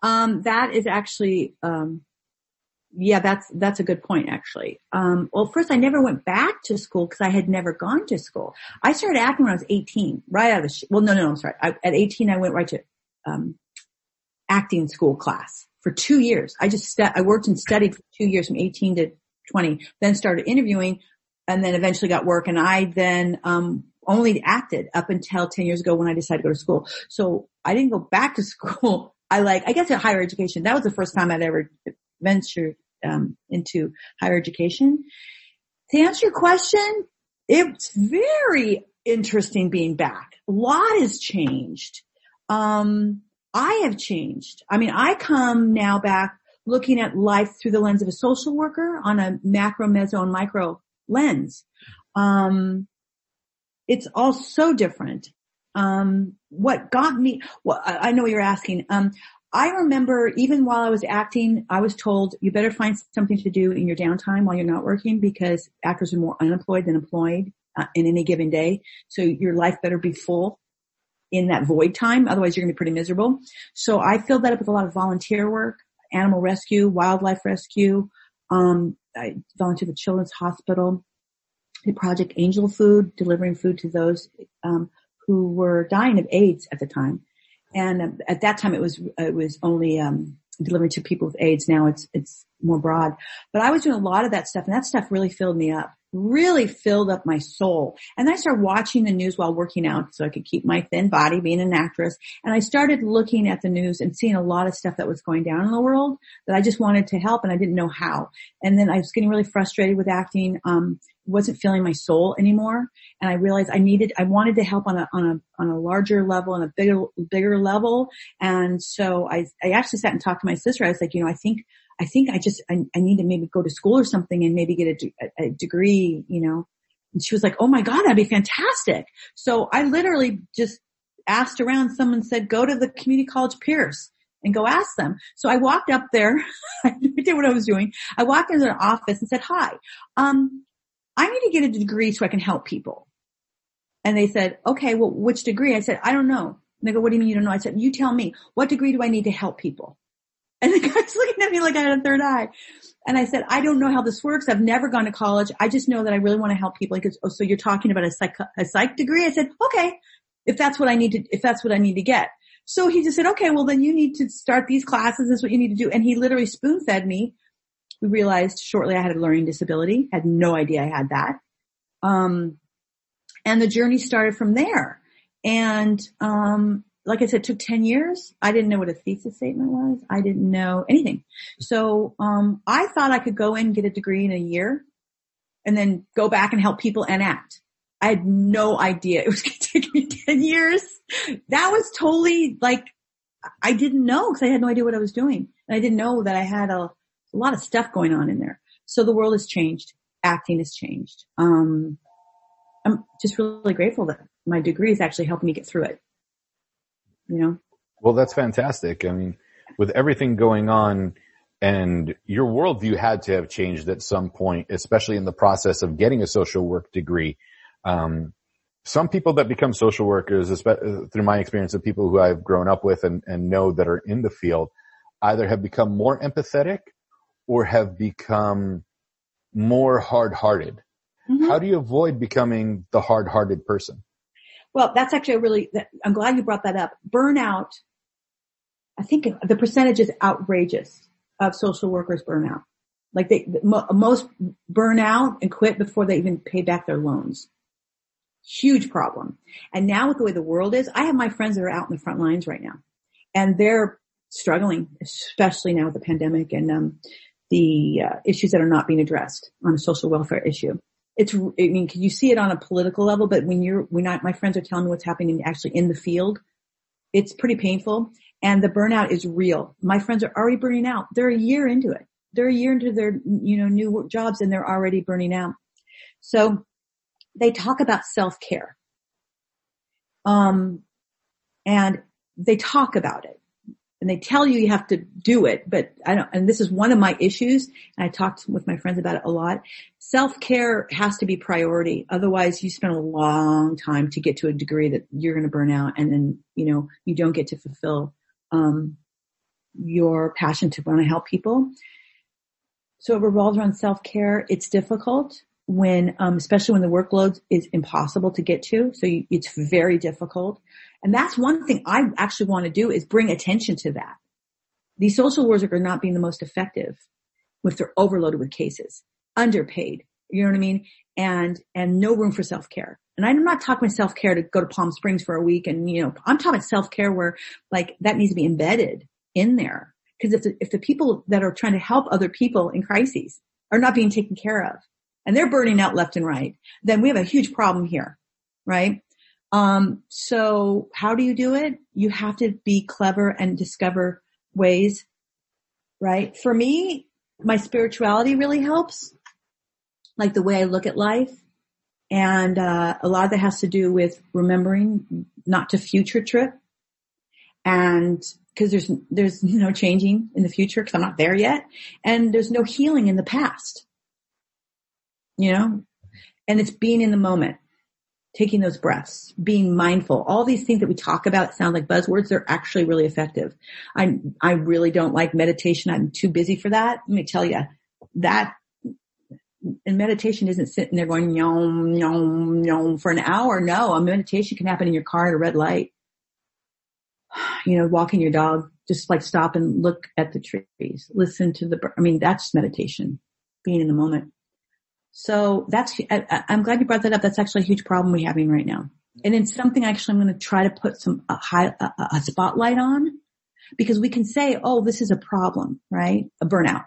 Um, that is actually, um, yeah, that's, that's a good point actually. Um, well, first I never went back to school because I had never gone to school. I started acting when I was 18, right out of the, sh- well, no, no, no, I'm sorry. I, at 18, I went right to, um, acting school class for two years. I just, st- I worked and studied for two years from 18 to 20, then started interviewing and then eventually got work and I then, um, only acted up until 10 years ago when I decided to go to school. So I didn't go back to (laughs) school. I like, I guess at higher education, that was the first time I'd ever ventured, um, into higher education. To answer your question, it's very interesting being back. A lot has changed. Um, I have changed. I mean, I come now back looking at life through the lens of a social worker on a macro, meso, and micro lens. Um, it's all so different. Um, what got me, well, I, know what you're asking. Um, I remember even while I was acting, I was told you better find something to do in your downtime while you're not working because actors are more unemployed than employed uh, in any given day. So your life better be full in that void time. Otherwise you're going to be pretty miserable. So I filled that up with a lot of volunteer work, animal rescue, wildlife rescue. Um, I volunteered at Children's Hospital, the Project Angel Food, delivering food to those um, who were dying of AIDS at the time. And um, at that time, it was it was only um, delivering to people with AIDS. Now it's it's more broad. But I was doing a lot of that stuff, and that stuff really filled me up. Really filled up my soul. And I started watching the news while working out so I could keep my thin body being an actress. And I started looking at the news and seeing a lot of stuff that was going down in the world that I just wanted to help and I didn't know how. And then I was getting really frustrated with acting. Um, wasn't feeling my soul anymore. And I realized I needed, I wanted to help on a, on a, on a larger level and a bigger, bigger level. And so I, I actually sat and talked to my sister. I was like, you know, I think, I think I just, I, I need to maybe go to school or something and maybe get a, a, degree, you know. And she was like, oh my God, that'd be fantastic. So I literally just asked around. Someone said, go to the community college Pierce and go ask them. So I walked up there. (laughs) I did what I was doing. I walked into their office and said, hi, um, I need to get a degree so I can help people. And they said, okay, well, which degree? I said, I don't know. And they go, what do you mean you don't know? I said, you tell me, what degree do I need to help people? And the guy's (laughs) looking at me like I had a third eye. And I said, I don't know how this works. I've never gone to college. I just know that I really want to help people. He goes, oh, so you're talking about a psych, a psych degree? I said, okay, if that's what I need to, if that's what I need to get. So he just said, okay, well then you need to start these classes. Is what you need to do. And he literally spoon fed me. We realized shortly I had a learning disability. Had no idea I had that. Um, and the journey started from there. And, um, like I said, it took 10 years. I didn't know what a thesis statement was. I didn't know anything. So, um, I thought I could go in, get a degree in a year and then go back and help people and act. I had no idea it was (laughs) going to take me 10 years. That was totally like, I didn't know because I had no idea what I was doing. And I didn't know that I had a, a lot of stuff going on in there. So the world has changed. Acting has changed. Um, I'm just really grateful that my degree is actually helping me get through it you know? Well, that's fantastic. I mean, with everything going on and your worldview had to have changed at some point, especially in the process of getting a social work degree. Um, some people that become social workers, through my experience of people who I've grown up with and, and know that are in the field, either have become more empathetic or have become more hard-hearted. Mm-hmm. How do you avoid becoming the hard-hearted person? Well, that's actually a really, I'm glad you brought that up. Burnout, I think the percentage is outrageous of social workers burnout. Like they, most burn out and quit before they even pay back their loans. Huge problem. And now with the way the world is, I have my friends that are out in the front lines right now and they're struggling, especially now with the pandemic and, um, the uh, issues that are not being addressed on a social welfare issue it's, I mean, can you see it on a political level, but when you're, when I, my friends are telling me what's happening actually in the field, it's pretty painful and the burnout is real. My friends are already burning out. They're a year into it. They're a year into their, you know, new jobs and they're already burning out. So they talk about self-care. Um, and they talk about it. And they tell you you have to do it, but I don't, and this is one of my issues, and I talked with my friends about it a lot. Self-care has to be priority. Otherwise you spend a long time to get to a degree that you're going to burn out and then, you know, you don't get to fulfill, um, your passion to want to help people. So it revolves around self-care. It's difficult when, um, especially when the workload is impossible to get to. So you, it's very difficult. And that's one thing I actually want to do is bring attention to that. These social workers are not being the most effective if they're overloaded with cases, underpaid, you know what I mean? And, and no room for self-care. And I'm not talking self-care to go to Palm Springs for a week and, you know, I'm talking self-care where like that needs to be embedded in there. Cause if the, if the people that are trying to help other people in crises are not being taken care of and they're burning out left and right, then we have a huge problem here, right? Um, so how do you do it? You have to be clever and discover ways, right? For me, my spirituality really helps, like the way I look at life. And, uh, a lot of that has to do with remembering not to future trip and cause there's, there's no changing in the future cause I'm not there yet. And there's no healing in the past, you know, and it's being in the moment taking those breaths, being mindful, all these things that we talk about sound like buzzwords. They're actually really effective. I, I really don't like meditation. I'm too busy for that. Let me tell you that and meditation isn't sitting there going yom yom yom for an hour. No, a meditation can happen in your car at a red light. You know, walking your dog, just like stop and look at the trees, listen to the, I mean, that's meditation, being in the moment. So that's, I, am glad you brought that up. That's actually a huge problem we're having right now. And it's something actually I'm going to try to put some a high, a, a spotlight on because we can say, oh, this is a problem, right? A burnout.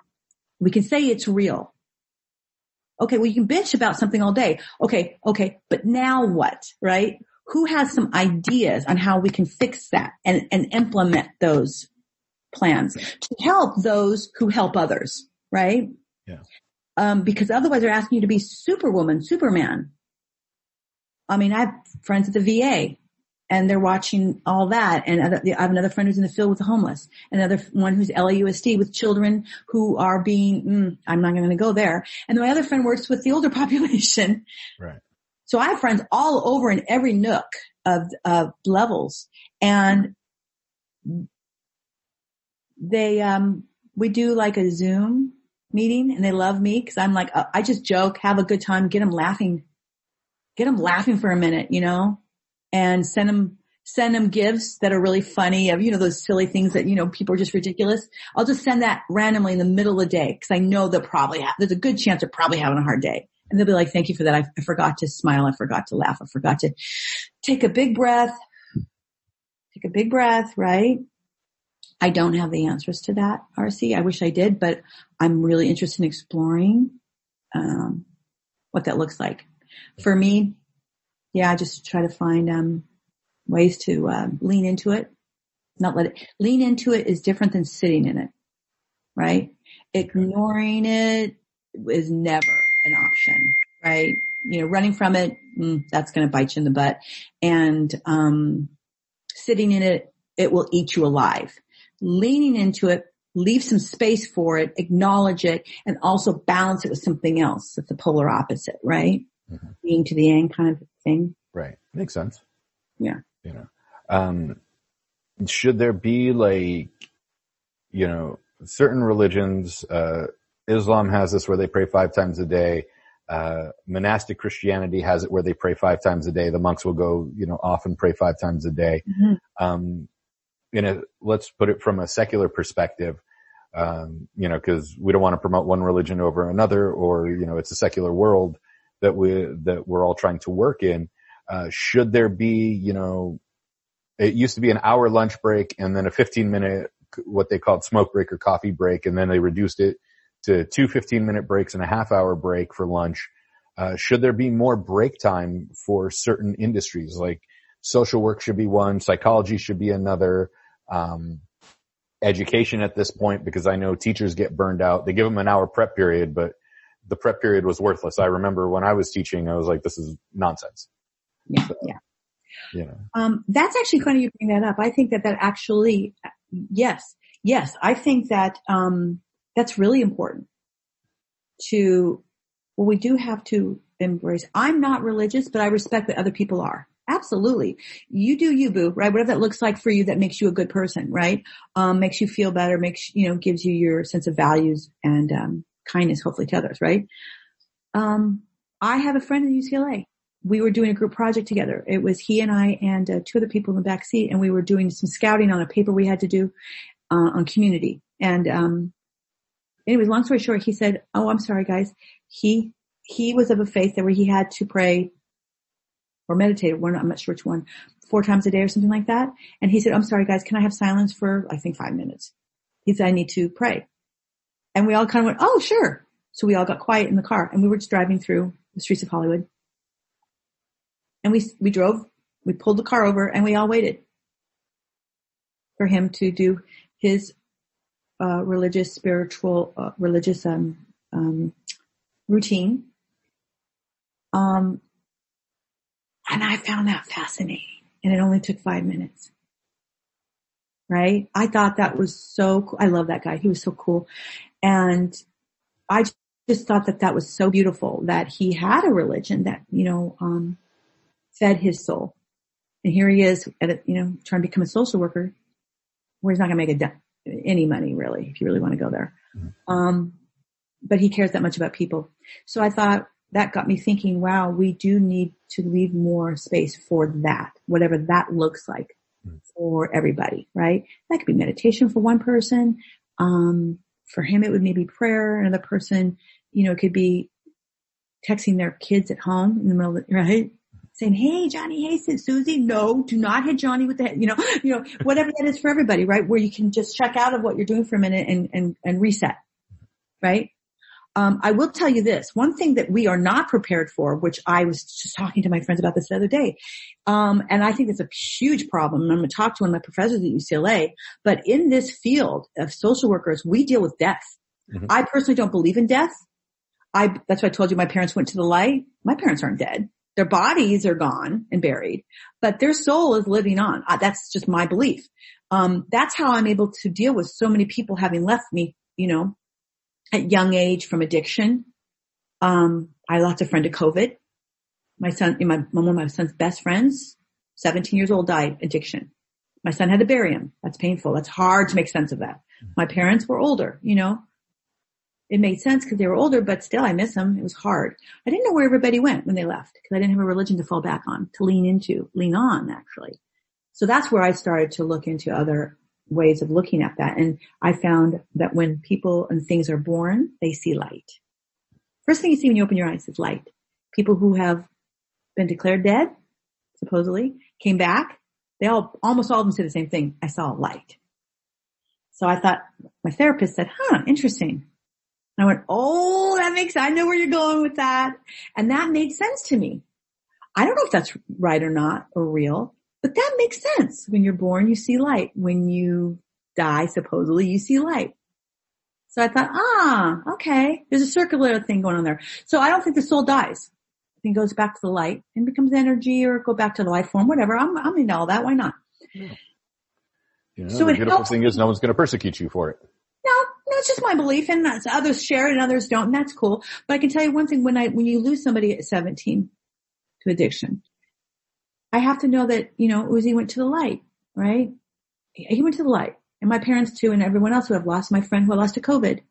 We can say it's real. Okay, well you can bitch about something all day. Okay, okay, but now what, right? Who has some ideas on how we can fix that and, and implement those plans to help those who help others, right? Yeah um, because otherwise they're asking you to be superwoman, superman. I mean, I have friends at the VA and they're watching all that. And I have another friend who's in the field with the homeless, another one who's LAUSD with children who are being, mm, I'm not going to go there. And my other friend works with the older (laughs) population. Right. So I have friends all over in every nook of, of levels and they, um, we do like a Zoom meeting and they love me because I'm like, uh, I just joke, have a good time, get them laughing, get them laughing for a minute, you know, and send them, send them gifts that are really funny of, you know, those silly things that, you know, people are just ridiculous. I'll just send that randomly in the middle of the day because I know they'll probably have, there's a good chance they're probably having a hard day. And they'll be like, thank you for that. I, I forgot to smile. I forgot to laugh. I forgot to take a big breath, take a big breath, right? I don't have the answers to that, RC. I wish I did, but I'm really interested in exploring um, what that looks like. For me, yeah, I just try to find um, ways to uh, lean into it. Not let it lean into it is different than sitting in it, right? Ignoring it is never an option, right? You know, running from it, mm, that's going to bite you in the butt, and um, sitting in it, it will eat you alive leaning into it, leave some space for it, acknowledge it, and also balance it with something else that's the polar opposite, right? Mm-hmm. Being to the end kind of thing. Right. Makes sense. Yeah. You know, um, should there be like, you know, certain religions, uh, Islam has this where they pray five times a day. Uh, monastic Christianity has it where they pray five times a day. The monks will go, you know, often pray five times a day. Mm-hmm. Um, in a, let's put it from a secular perspective, um, you know, cause we don't want to promote one religion over another or, you know, it's a secular world that we, that we're all trying to work in. Uh, should there be, you know, it used to be an hour lunch break and then a 15 minute, what they called smoke break or coffee break. And then they reduced it to two 15 minute breaks and a half hour break for lunch. Uh, should there be more break time for certain industries like social work should be one, psychology should be another, um, education at this point because I know teachers get burned out. They give them an hour prep period, but the prep period was worthless. I remember when I was teaching, I was like, this is nonsense. Yeah. So, yeah. You know. Um, that's actually funny you bring that up. I think that that actually, yes, yes, I think that, um, that's really important to, well, we do have to embrace. I'm not religious, but I respect that other people are. Absolutely. You do you, boo, right? Whatever that looks like for you that makes you a good person, right? Um, makes you feel better, makes, you know, gives you your sense of values and, um, kindness, hopefully to others, right? Um, I have a friend in UCLA. We were doing a group project together. It was he and I and uh, two other people in the back seat and we were doing some scouting on a paper we had to do, uh, on community. And, um, anyways, long story short, he said, Oh, I'm sorry guys. He, he was of a faith that where he had to pray or meditate, one, I'm not sure which one, four times a day or something like that. And he said, I'm sorry guys, can I have silence for, I think five minutes? He said, I need to pray. And we all kind of went, oh sure. So we all got quiet in the car and we were just driving through the streets of Hollywood. And we, we drove, we pulled the car over and we all waited for him to do his, uh, religious, spiritual, uh, religious, um, um, routine. Um, and I found that fascinating and it only took five minutes. Right? I thought that was so cool. I love that guy. He was so cool. And I just thought that that was so beautiful that he had a religion that, you know, um, fed his soul. And here he is at a, you know, trying to become a social worker where he's not going to make a, any money really, if you really want to go there. Mm-hmm. Um, but he cares that much about people. So I thought that got me thinking, wow, we do need to leave more space for that, whatever that looks like mm. for everybody, right? That could be meditation for one person. Um, for him, it would maybe prayer. Another person, you know, it could be texting their kids at home in the middle of the, right? Saying, hey, Johnny, hey, Susie, no, do not hit Johnny with the head, you know, (laughs) you know, whatever that is for everybody, right? Where you can just check out of what you're doing for a minute and, and, and reset, right? Um, I will tell you this, one thing that we are not prepared for, which I was just talking to my friends about this the other day, um, and I think it's a huge problem. I'm going to talk to one of my professors at UCLA, but in this field of social workers, we deal with death. Mm-hmm. I personally don't believe in death. I, that's why I told you my parents went to the light. My parents aren't dead. Their bodies are gone and buried, but their soul is living on. Uh, that's just my belief. Um, that's how I'm able to deal with so many people having left me, you know, at young age from addiction. Um, I lost a friend to COVID. My son, my, one of my son's best friends, 17 years old, died addiction. My son had to bury him. That's painful. That's hard to make sense of that. My parents were older, you know. It made sense because they were older, but still I miss them. It was hard. I didn't know where everybody went when they left because I didn't have a religion to fall back on, to lean into, lean on actually. So that's where I started to look into other ways of looking at that. And I found that when people and things are born, they see light. First thing you see when you open your eyes is light. People who have been declared dead, supposedly, came back, they all, almost all of them say the same thing. I saw light. So I thought, my therapist said, huh, interesting. I went, oh, that makes, I know where you're going with that. And that made sense to me. I don't know if that's right or not or real, but that makes sense. When you're born, you see light. When you die, supposedly, you see light. So I thought, ah, okay, there's a circular thing going on there. So I don't think the soul dies. I think it goes back to the light and becomes energy or go back to the life form, whatever. I'm, I'm into all that. Why not? Yeah. You know, so the beautiful helps. thing is no one's going to persecute you for it. No, no, it's just my belief and that's, others share it and others don't and that's cool. But I can tell you one thing, when I, when you lose somebody at 17 to addiction, I have to know that, you know, Uzi went to the light, right? He went to the light. And my parents too, and everyone else who have lost my friend who I lost to COVID.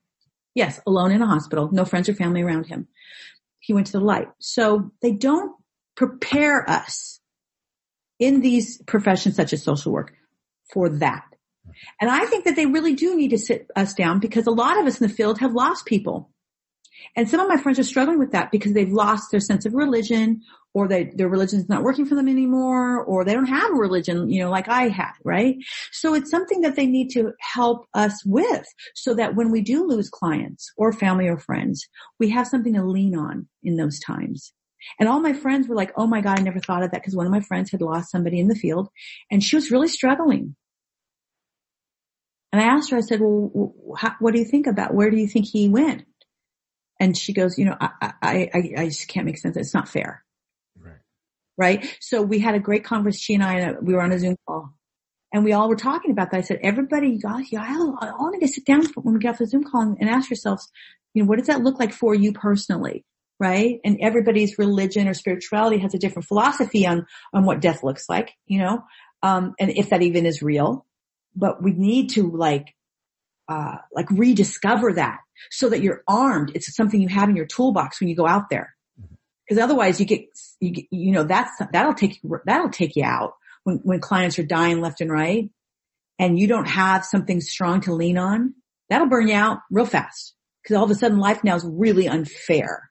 Yes, alone in a hospital, no friends or family around him. He went to the light. So they don't prepare us in these professions such as social work for that. And I think that they really do need to sit us down because a lot of us in the field have lost people. And some of my friends are struggling with that because they've lost their sense of religion or they, their religion's not working for them anymore or they don't have a religion, you know, like I had, right? So it's something that they need to help us with so that when we do lose clients or family or friends, we have something to lean on in those times. And all my friends were like, oh my God, I never thought of that because one of my friends had lost somebody in the field and she was really struggling. And I asked her, I said, well, what do you think about, where do you think he went? And she goes, you know, I, I, I, I just can't make sense. It's not fair. Right. Right. So we had a great conversation. She and I, we were on a Zoom call and we all were talking about that. I said, everybody, you guys, you all, all need to sit down when we get off the Zoom call and, and ask yourselves, you know, what does that look like for you personally? Right? And everybody's religion or spirituality has a different philosophy on, on what death looks like, you know, um, and if that even is real. But we need to like, uh, like rediscover that so that you're armed. It's something you have in your toolbox when you go out there. Because otherwise you get, you get, you know, that's, that'll take, that'll take you out when, when clients are dying left and right and you don't have something strong to lean on. That'll burn you out real fast because all of a sudden life now is really unfair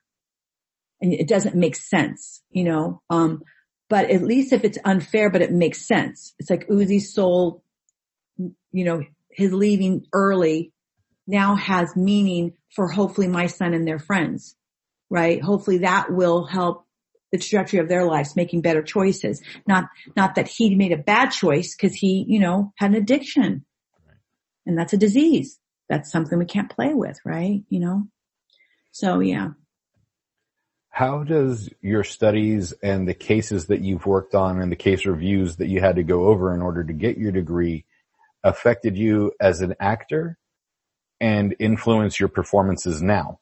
and it doesn't make sense, you know, um, but at least if it's unfair, but it makes sense. It's like Uzi's soul, you know, his leaving early now has meaning for hopefully my son and their friends, right? Hopefully that will help the trajectory of their lives, making better choices. Not, not that he made a bad choice because he, you know, had an addiction and that's a disease. That's something we can't play with, right? You know? So yeah. How does your studies and the cases that you've worked on and the case reviews that you had to go over in order to get your degree affected you as an actor and influence your performances now?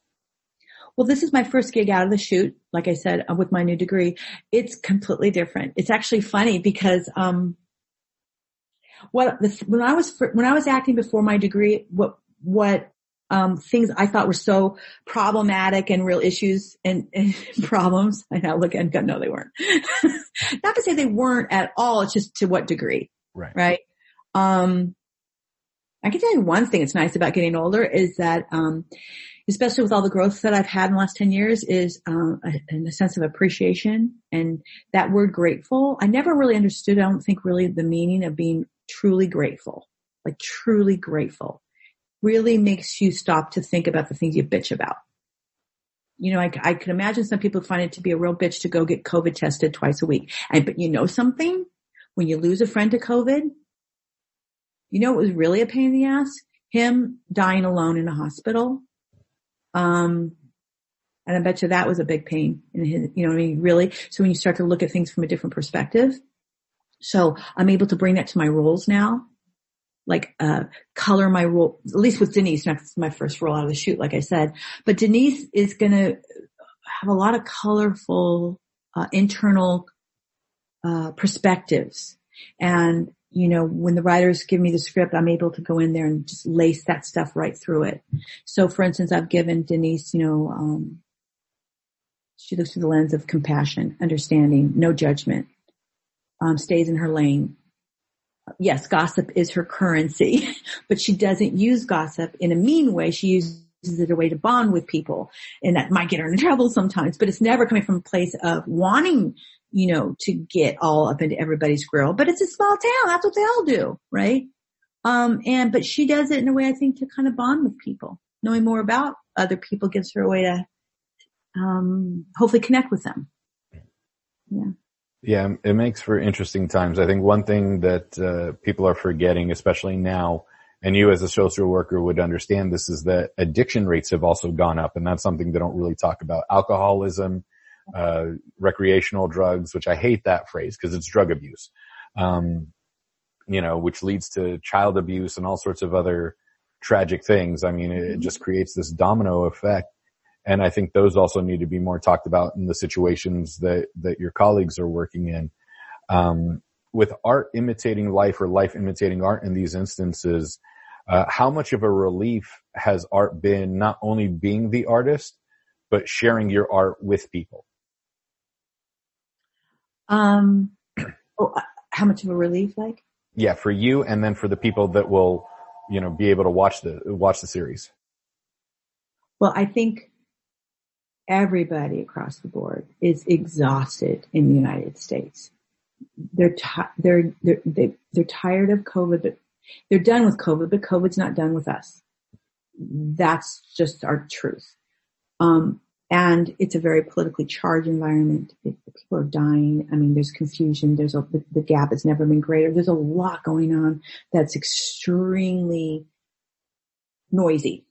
Well, this is my first gig out of the shoot. Like I said, uh, with my new degree, it's completely different. It's actually funny because, um, what when I was when I was acting before my degree, what what um, things I thought were so problematic and real issues and, and (laughs) problems. I now look and go, no, they weren't. (laughs) Not to say they weren't at all. It's just to what degree, Right. right? Um, I can tell you one thing that's nice about getting older is that, um, especially with all the growth that I've had in the last 10 years is, um, a, a sense of appreciation and that word grateful. I never really understood, I don't think really the meaning of being truly grateful, like truly grateful really makes you stop to think about the things you bitch about. You know, I, I can imagine some people find it to be a real bitch to go get COVID tested twice a week. And, but you know something? When you lose a friend to COVID, you know it was really a pain in the ass? Him dying alone in a hospital. Um, and I bet you that was a big pain in his, you know what I mean? Really? So when you start to look at things from a different perspective. So I'm able to bring that to my roles now. Like, uh, color my role, at least with Denise, that's my first role out of the chute, like I said. But Denise is gonna have a lot of colorful, uh, internal, uh, perspectives. And you know, when the writers give me the script, I'm able to go in there and just lace that stuff right through it. So for instance, I've given Denise, you know, um, she looks through the lens of compassion, understanding, no judgment, um, stays in her lane. Yes, gossip is her currency, (laughs) but she doesn't use gossip in a mean way. She uses it a way to bond with people and that might get her in trouble sometimes, but it's never coming from a place of wanting you know, to get all up into everybody's grill, but it's a small town. That's what they all do, right? Um, and, but she does it in a way I think to kind of bond with people. Knowing more about other people gives her a way to, um, hopefully connect with them. Yeah. Yeah, it makes for interesting times. I think one thing that uh, people are forgetting, especially now, and you as a social worker would understand this, is that addiction rates have also gone up, and that's something they don't really talk about. Alcoholism, uh, recreational drugs, which I hate that phrase because it's drug abuse. Um, you know, which leads to child abuse and all sorts of other tragic things. I mean, it just creates this domino effect. And I think those also need to be more talked about in the situations that, that your colleagues are working in. Um, with art imitating life or life imitating art in these instances, uh, how much of a relief has art been not only being the artist, but sharing your art with people? Um, oh, uh, how much of a relief, like? Yeah, for you, and then for the people that will, you know, be able to watch the watch the series. Well, I think everybody across the board is exhausted in the United States. They're ti- they're they're they, they're tired of COVID, but they're done with COVID, but COVID's not done with us. That's just our truth. Um, and it's a very politically charged environment. People are dying. I mean, there's confusion. There's a, the, the gap has never been greater. There's a lot going on that's extremely noisy.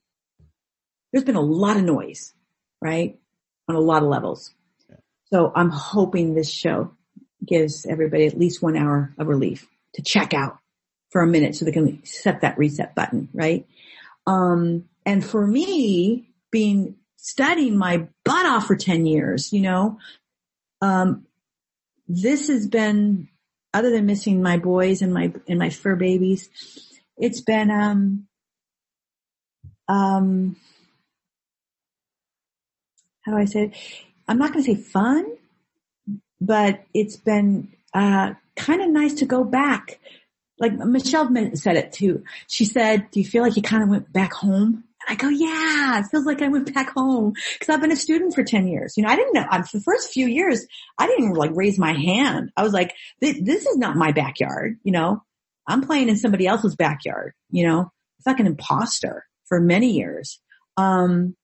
There's been a lot of noise, right? On a lot of levels. So I'm hoping this show gives everybody at least one hour of relief to check out for a minute so they can set that reset button, right? Um, and for me, being studying my butt off for 10 years, you know, um, this has been, other than missing my boys and my, and my fur babies, it's been, um, um, how do I say it? I'm not going to say fun, but it's been, uh, kind of nice to go back. Like Michelle said it too. She said, do you feel like you kind of went back home? I go, yeah, it feels like I went back home because I've been a student for 10 years. You know, I didn't know, um, for the first few years, I didn't like raise my hand. I was like, this, this is not my backyard. You know, I'm playing in somebody else's backyard. You know, it's like an imposter for many years. Um,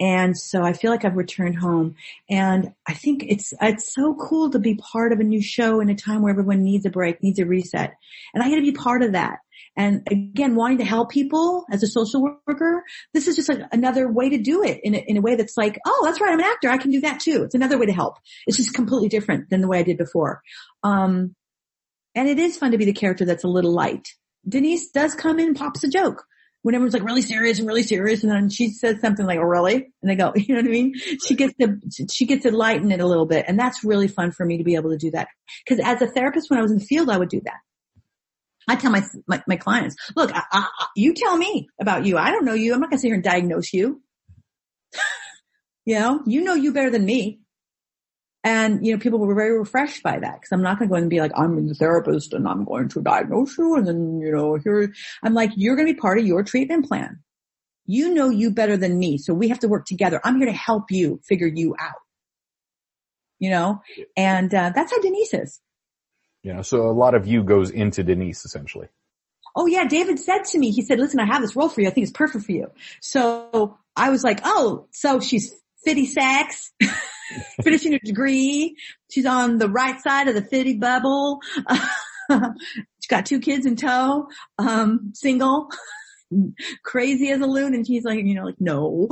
and so I feel like I've returned home and I think it's, it's so cool to be part of a new show in a time where everyone needs a break, needs a reset. And I get to be part of that. And again, wanting to help people as a social worker, this is just like another way to do it in a, in a way that's like, oh, that's right. I'm an actor. I can do that too. It's another way to help. It's just completely different than the way I did before. Um, and it is fun to be the character that's a little light. Denise does come in pops a joke when everyone's like really serious and really serious and then she says something like, oh really? And they go, (laughs) you know what I mean? She gets to, she gets to lighten it a little bit and that's really fun for me to be able to do that. Cause as a therapist when I was in the field, I would do that. I tell my, my, my clients, look, I, I, you tell me about you. I don't know you. I'm not going to sit here and diagnose you. (laughs) you know, you know you better than me. And, you know, people were very refreshed by that because I'm not going to go and be like, I'm the therapist and I'm going to diagnose you. And then, you know, here, I'm like, you're going to be part of your treatment plan. You know you better than me. So we have to work together. I'm here to help you figure you out. You know, and, uh, that's how Denise is. You know, so a lot of you goes into Denise essentially. Oh yeah, David said to me, he said, listen, I have this role for you. I think it's perfect for you. So I was like, oh, so she's fitty sex, (laughs) finishing her degree. She's on the right side of the fitty bubble. (laughs) she's got two kids in tow, um, single, (laughs) crazy as a loon. And she's like, you know, like, no,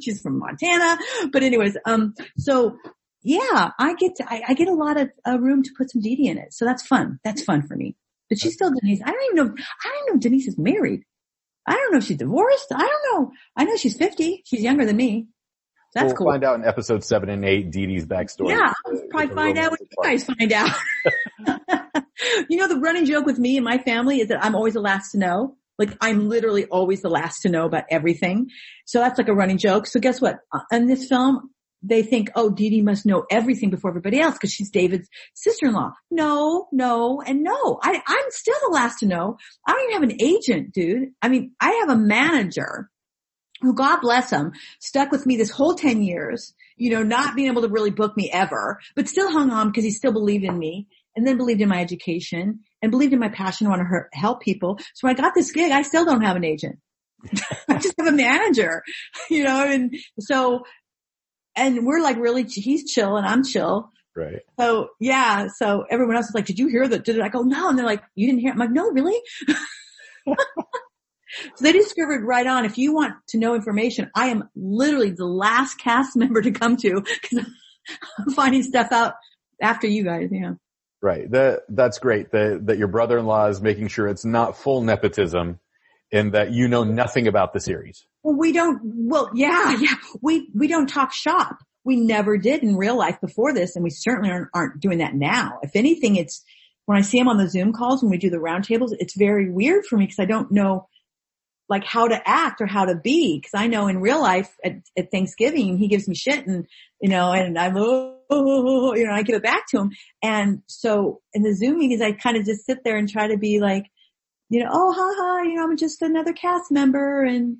she's from Montana. But anyways, um, so yeah, I get to, I, I get a lot of uh, room to put some Dee in it. So that's fun. That's fun for me. But she's still Denise. I don't even know, I don't know if Denise is married. I don't know if she's divorced. I don't know. I know she's 50. She's younger than me. That's cool. we'll cool. find out in episode seven and eight, Dedee's backstory. Yeah, I'll probably find out when you guys find out. (laughs) (laughs) you know, the running joke with me and my family is that I'm always the last to know. Like I'm literally always the last to know about everything. So that's like a running joke. So guess what? Uh, in this film, they think, oh, Dedee must know everything before everybody else because she's David's sister-in-law. No, no, and no. I, I'm still the last to know. I don't even have an agent, dude. I mean, I have a manager who, God bless him, stuck with me this whole 10 years, you know, not being able to really book me ever, but still hung on because he still believed in me and then believed in my education and believed in my passion to want to help people. So when I got this gig, I still don't have an agent. (laughs) I just have a manager, (laughs) you know, and so and we're like really, he's chill and I'm chill. Right. So yeah, so everyone else is like, did you hear that? Did it? I go, no. And they're like, you didn't hear it? I'm like, no, really? (laughs) so they discovered right on, if you want to know information, I am literally the last cast (laughs) member to come to because I'm finding stuff out after you guys, yeah. Right. That, that's great that, that your brother-in-law is making sure it's not full nepotism and that you know nothing about the series. Well, we don't, well, yeah, (laughs) yeah, we, we don't talk shop. We never did in real life before this and we certainly aren't, aren't doing that now. If anything, it's, when I see him on the Zoom calls when we do the roundtables, it's very weird for me because I don't know like how to act or how to be because I know in real life at, at, Thanksgiving he gives me shit and you know and I'm oh, (laughs) you know I give it back to him and so in the Zoom meetings I kind of just sit there and try to be like you know, oh, ha ha, you know, I'm just another cast member and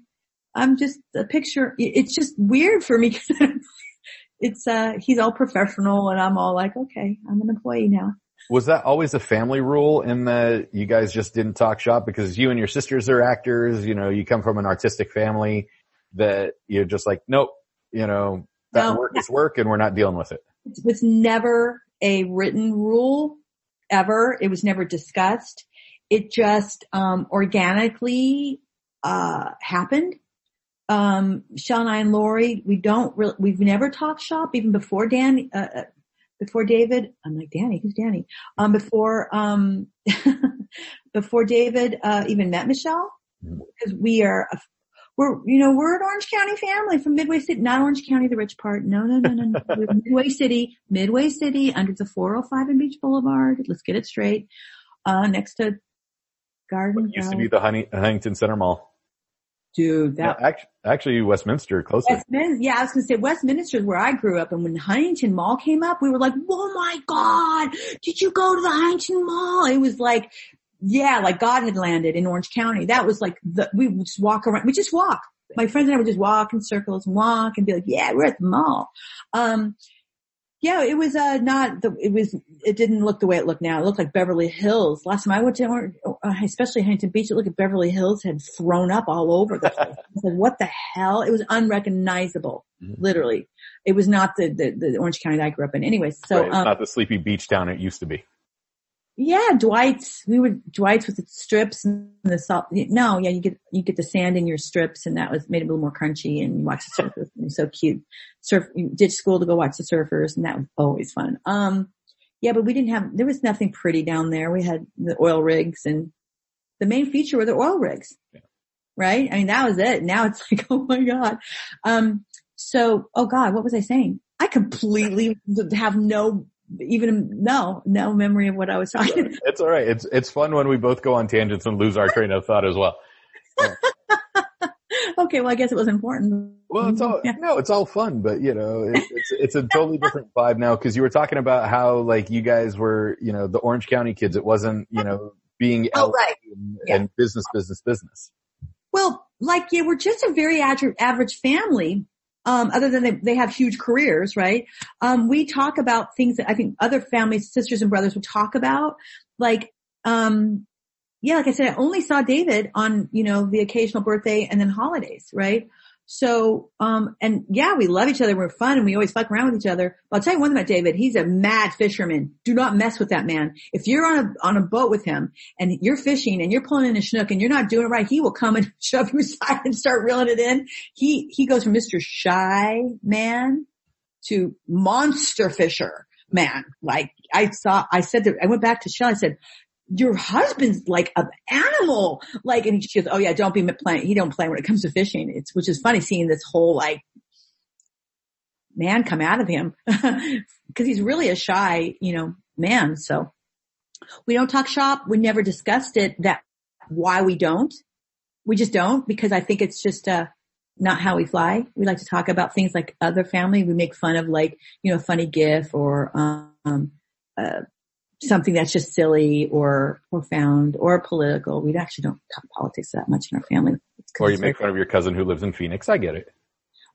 I'm just a picture. It's just weird for me (laughs) because it's, uh, he's all professional and I'm all like, okay, I'm an employee now. Was that always a family rule in that you guys just didn't talk shop because you and your sisters are actors, you know, you come from an artistic family that you're just like, nope, you know, that no, work is work and we're not dealing with it. It was never a written rule ever. It was never discussed it just um, organically uh, happened. Um, Sean and I and Lori, we don't really, we've never talked shop even before Dan, uh, uh, before David, I'm like, Danny, who's Danny? Um, before, um, (laughs) before David, uh, even met Michelle, because we are, a, we're, you know, we're an Orange County family from Midway City, not Orange County, the rich part. No, no, no, no, no. We're (laughs) Midway City, Midway City, under the 405 and Beach Boulevard. Let's get it straight. Uh, next to Garden Used to be the Honey, Huntington Center Mall. Dude, that, Yeah, actually, actually Westminster closer. Westmin- yeah, I was gonna say Westminster is where I grew up, and when Huntington Mall came up, we were like, "Oh my god, did you go to the Huntington Mall?" It was like, yeah, like God had landed in Orange County. That was like the we would just walk around. We just walk. My friends and I would just walk in circles and walk and be like, "Yeah, we're at the mall." Um, yeah, it was uh not the it was it didn't look the way it looked now. It looked like Beverly Hills. Last time I went to Orange- especially Huntington Beach, looked like Beverly Hills had thrown up all over the place. (laughs) Said, "What the hell?" It was unrecognizable. Mhm. Literally, it was not the, the the Orange County that I grew up in. Anyway, so Right, it's um, not the sleepy beach town it used to be. yeah, Dwight's. We would Dwight's with the strips and the salt. No, yeah, you get you get the sand in your strips, and that was made it a little more crunchy. And you watch the surfers, it was so cute. Surf, you ditch school to go watch the surfers, and that was always fun. Um, yeah, but we didn't have. There was nothing pretty down there. We had the oil rigs, and the main feature were the oil rigs. Right? I mean, that was it. Now it's (laughs) like, oh my god. Um, so, oh god, what was I saying? I completely have no even no no memory of what I was talking. about. It's all right. It's it's fun when we both go on tangents and lose our train of thought as well. (laughs) okay, well, I guess it was important. Well, it's all (laughs) Yeah. no, it's all fun, but you know, it, it's it's a totally different vibe now because you were talking about how like you guys were, you know, the Orange County kids. It wasn't, you know, being Oh, right. and, Yeah. and business, business, business. Well, like, yeah, we're just a very average, average family. Um, other than they, they have huge careers, right? Um, we talk about things that I think other families, sisters and brothers would talk about. Like, um, yeah, like I said, I only saw David on, you know, the occasional birthday and then holidays, right? So, um, and yeah, we love each other. We're fun and we always fuck around with each other. But I'll tell you one thing about David. He's a mad fisherman. Do not mess with that man. If you're on a, on a boat with him and you're fishing and you're pulling in a snook and you're not doing it right, he will come and (laughs) shove you aside and start reeling it in. He, he goes from Mr. Shy man to monster fisher man. Like I saw, I said that, I went back to Shell. I said, your husband's like an animal. Like, and she goes, oh yeah, don't be playing. He don't play when it comes to fishing. It's, which is funny seeing this whole like man come out of him (laughs) because he's really a shy, you know, man. So we don't talk shop. We never discussed it that why we don't. We just don't because I think it's just, uh, not how we fly. We like to talk about things like other family. We make fun of like, you know, funny gif or, um, uh, something that's just silly or profound or political. We actually don't talk politics that much in our family. Or you make fun of your cousin who lives in Phoenix. I get it.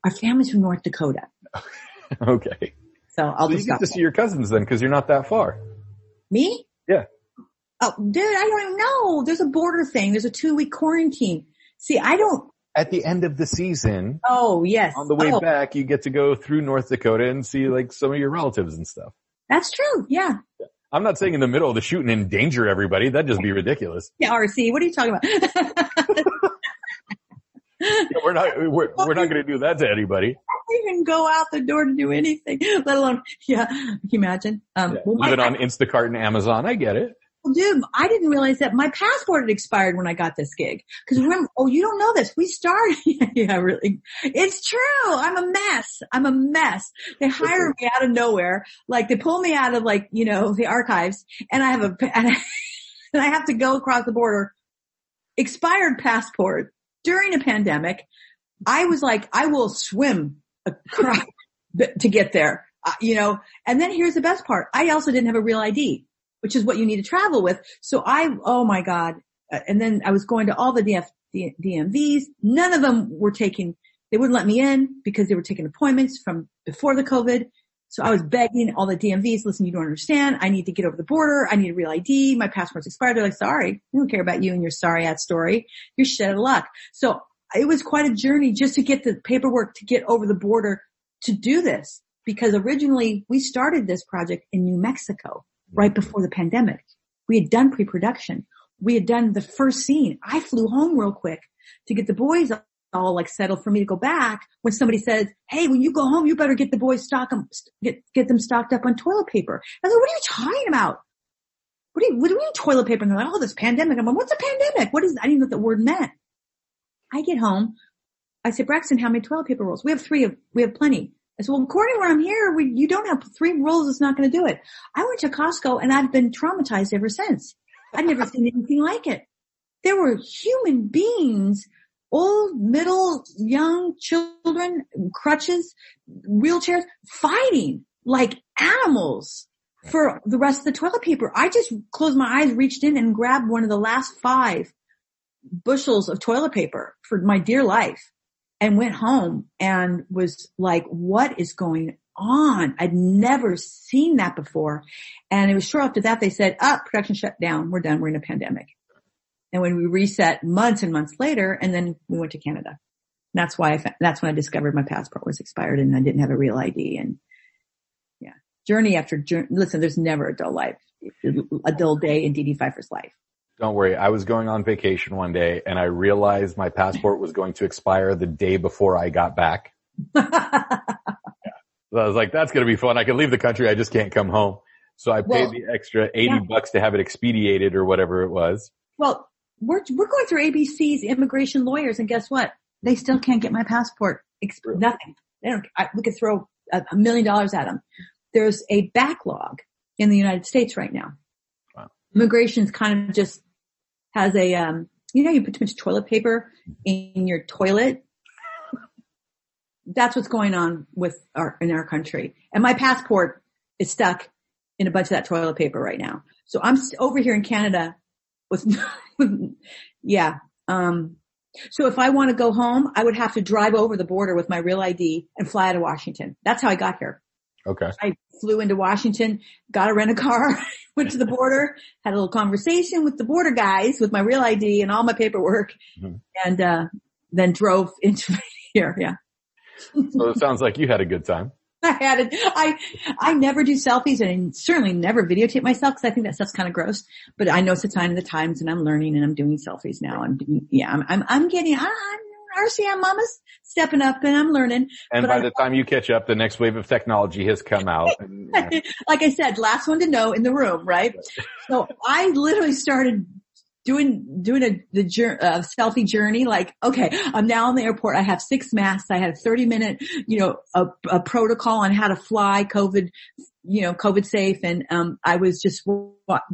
our family's from North Dakota. (laughs) okay. So I'll So you just get stop. to see your cousins then because you're not that far. Me? Yeah. Oh, dude, I don't even know. There's a border thing. There's a two week quarantine. See, I don't, At the end of the season, oh yes. on the way oh, back, you get to go through North Dakota and see like some of your relatives and stuff. That's true. Yeah. I'm not saying in the middle of the shoot and endanger everybody. That'd just be ridiculous. (laughs) Yeah, RC, what are you talking about? (laughs) We're not, we're, (laughs) we're not going to do that to anybody. even go out the door to do anything, let alone, yeah, can you imagine? Um, Yeah. well, my- Living on Instacart and Amazon. I get it. Well, dude, I didn't realize that my passport had expired when I got this gig. Cause remember, oh, you don't know this. We started, (laughs) yeah, really. It's true. I'm a mess. I'm a mess. They hire me out of nowhere. Like they pull me out of like, you know, the archives and I have a, (laughs) and I, and I have to go across the border. Expired passport during a pandemic. I was like, I will swim across (laughs) to get there, uh, you know, and then here's the best part. I also didn't have a real ID which is what you need to travel with. So I, oh my God. Uh, and then I was going to all the DF, DMVs. None of them were taking, they wouldn't let me in because they were taking appointments from before the COVID. So I was begging all the DMVs, listen, you don't understand. I need to get over the border. I need a real ID. My passport's expired. They're like, sorry, we don't care about you and your sorry ass story. You're shit out of luck. So it was quite a journey just to get the paperwork to get over the border to do this because originally we started this project in New Mexico right mm-hmm. before the pandemic. We had done pre-production. We had done the first scene. I flew home real quick to get the boys all like settled for me to go back when somebody says, Hey, when you go home, you better get the boys stock them, get, get them stocked up on toilet paper. I was like, what are you talking about? What do you, what do you mean toilet paper? And they're like, oh, this pandemic. I'm like, what's a pandemic? What is, I didn't know what the word meant. I get home. I said, Braxton, how many toilet paper rolls? We have three of, we have plenty. I said, well, according to where I'm here, we, you don't have three rolls. It's not going to do it. I went to Costco and I've been traumatized ever since. I've never seen anything like it. There were human beings, old, middle, young children, crutches, wheelchairs, fighting like animals for the rest of the toilet paper. I just closed my eyes, reached in and grabbed one of the last five bushels of toilet paper for my dear life and went home and was like, what is going on? I'd never seen that before. And it was short after that they said, up, oh, production shut down. We're done. We're in a pandemic. And when we reset months and months later, and then we went to Canada. That's why I, that's when I discovered my passport was expired and I didn't have a real ID. And yeah, journey after journey. Listen, there's never a dull life, a dull day in Dedee Pfeiffer's life. Don't worry. I was going on vacation one day and I realized my passport was going to expire the day before I got back. yeah. (laughs) So I was like, that's going to be fun. I can leave the country. I just can't come home. So I paid well, the extra 80 yeah. bucks to have it expedited or whatever it was. Well, we're, we're going through ABC's immigration lawyers and guess what? They still can't get my passport. Exp- nothing. They don't, I, we could throw a, a million dollars at them. There's a backlog in the United States right now. Wow. Immigration's kind of just has a, um, you know, you put too much toilet paper in your toilet. That's what's going on with our, in our country. And my passport is stuck in a bunch of that toilet paper right now. So I'm over here in Canada with, (laughs) yeah. Um, so if I want to go home, I would have to drive over the border with my real ID and fly out of Washington. That's how I got here. Okay. I flew into Washington, got a rent a car, (laughs) went to the border, (laughs) had a little conversation with the border guys with my real ID and all my paperwork, mm-hmm. and uh, then drove (laughs) into here. Yeah. so it sounds like you had a good time. I had it. I I never do selfies and certainly never videotape myself because I think that stuff's kind of gross. But I know it's a sign of the times, and I'm learning and I'm doing selfies now. I'm doing, yeah, I'm I'm, I'm getting. I'm RCM mama's stepping up and I'm learning. And by I, the time you catch up, the next wave of technology has come out. And, (laughs) yeah. like I said, last one to know in the room, right? so I literally started doing doing a the uh, selfie journey. Like, okay, I'm now in the airport. I have six masks. I had a 30 minute, you know, a, a protocol on how to fly COVID, you know, COVID safe, and um, I was just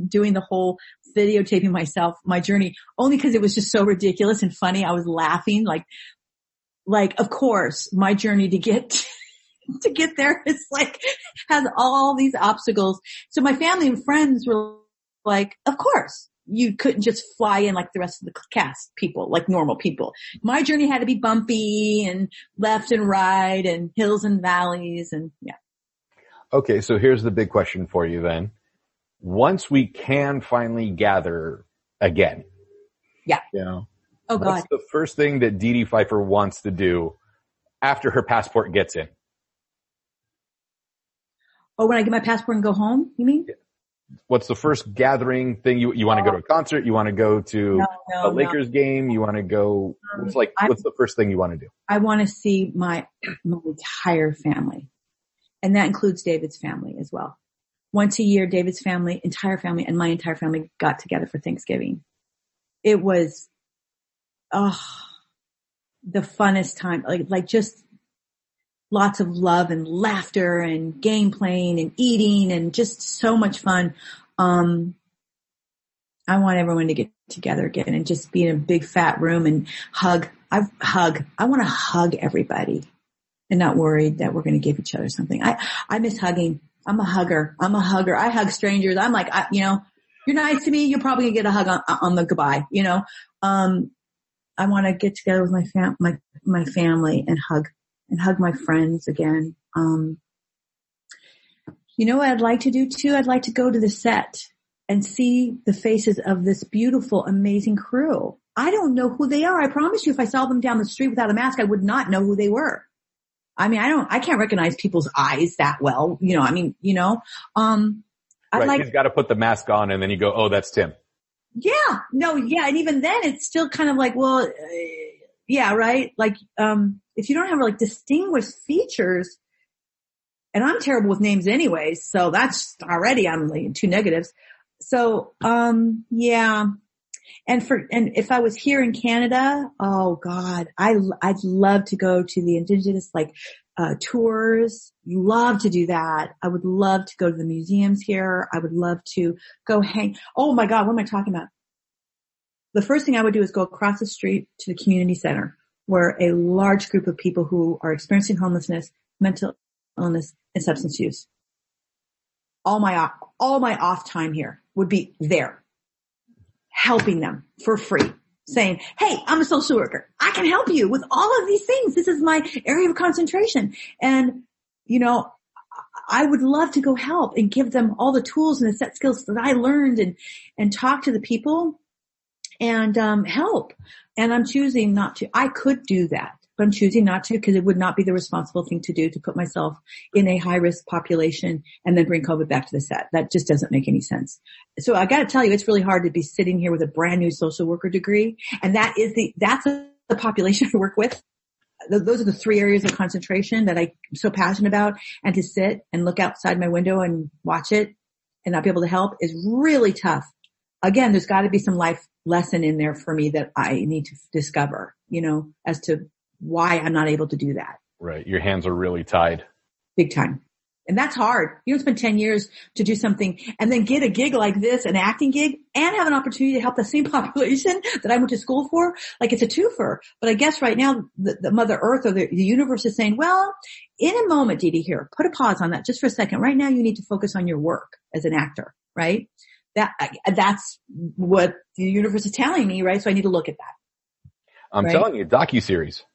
doing the whole videotaping myself, my journey, only because it was just so ridiculous and funny. I was laughing, like, like, of course, my journey to get. (laughs) to get there is like has all these obstacles. So my family and friends were like, of course, you couldn't just fly in like the rest of the cast people, like normal people. My journey had to be bumpy and left and right and hills and valleys and yeah. Okay, so here's the big question for you then. Once we can finally gather again. Yeah. You know, oh God. What's the first thing that Dedee Pfeiffer wants to do after her passport gets in? Oh, when I get my passport and go home, you mean? What's the first gathering thing you you want to go to a concert? You want to go to no, no, a Lakers no. game? You want to go? Um, what's like? I, what's the first thing you want to do? I want to see my my entire family, and that includes David's family as well. Once a year, David's family, entire family, and my entire family got together for Thanksgiving. It was, oh, the funnest time. Like like just lots of love and laughter and game playing and eating and just so much fun. Um, I want everyone to get together again and just be in a big fat room and hug. I hug. I want to hug everybody and not worried that we're going to give each other something. I, I miss hugging. I'm a hugger. I'm a hugger. I hug strangers. I'm like, I, you know, you're nice to me. You're probably gonna get a hug on, on the goodbye, you know? Um, I want to get together with my fam, my, my family and hug and hug my friends again. Um, you know what I'd like to do too? I'd like to go to the set and see the faces of this beautiful, amazing crew. I don't know who they are. I promise you, if I saw them down the street without a mask, I would not know who they were. I mean, I don't, I can't recognize people's eyes that well. You know, I mean, you know, um, I'd right, like, he's got to put the mask on and then you go, oh, that's Tim. Yeah, no, yeah. And even then it's still kind of like, well, yeah, right? Like, um, if you don't have like distinguished features, and I'm terrible with names anyways, so that's already I'm like two negatives. So, um, yeah. And for, and if I was here in Canada, oh God, I, I'd love to go to the indigenous like, uh, tours. Love to do that. I would love to go to the museums here. I would love to go hang. Oh my God, what am I talking about? The first thing I would do is go across the street to the community center where a large group of people who are experiencing homelessness, mental illness, and substance use. All my, all my off time here would be there, helping them for free, saying, Hey, I'm a social worker. I can help you with all of these things. This is my area of concentration. And, you know, I would love to go help and give them all the tools and the set skills that I learned and, and talk to the people and, um, help. And I'm choosing not to. I could do that, but I'm choosing not to because it would not be the responsible thing to do to put myself in a high risk population and then bring COVID back to the set. That just doesn't make any sense. So I got to tell you, it's really hard to be sitting here with a brand new social worker degree. And that is the, that's the population (laughs) I work with. Those are the three areas of concentration that I'm so passionate about and to sit and look outside my window and watch it and not be able to help is really tough. Again, there's got to be some life lesson in there for me that I need to discover, you know, as to why I'm not able to do that Right. Your hands are really tied. big time. And that's hard. You don't spend 10 years to do something and then get a gig like this, an acting gig, and have an opportunity to help the same (laughs) population that I went to school for. Like it's a twofer. But I guess right now the, the Mother Earth or the, the universe is saying, well, in a moment, Dee, here, put a pause on that just for a second. Right now you need to focus on your work as an actor, right? That, that's what the universe is telling me, right? So I need to look at that. I'm Right. telling you, docu-series.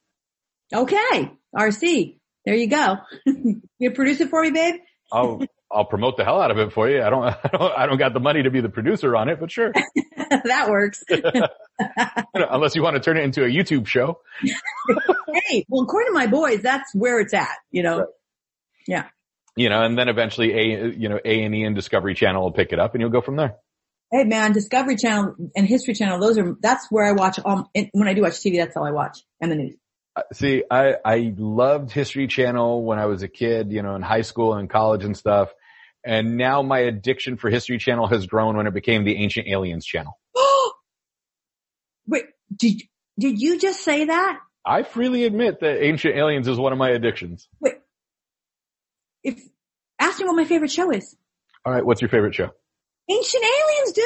Okay. RC. There you go. (laughs) you produce it for me, babe? I'll, I'll promote the hell out of it for you. I don't, (laughs) I don't, I don't got the money to be the producer on it, but sure. (laughs) that works. Unless you want to turn it into a YouTube show. hey, well, according to my boys, that's where it's at, you know? Right. Yeah. You know, and then eventually A, you know, A and E and Discovery Channel will pick it up and you'll go from there. Hey man, Discovery Channel and History Channel, those are, that's where I watch, all, when I do watch TV, that's all I watch. And the news. See, I, I loved History Channel when I was a kid, you know, in high school and college and stuff. And now my addiction for History Channel has grown when it became the Ancient Aliens channel. (gasps) Wait, did, did you just say that? I freely admit that Ancient Aliens is one of my addictions. Wait, if, ask me what my favorite show is. All right. What's your favorite show? Ancient Aliens, dude!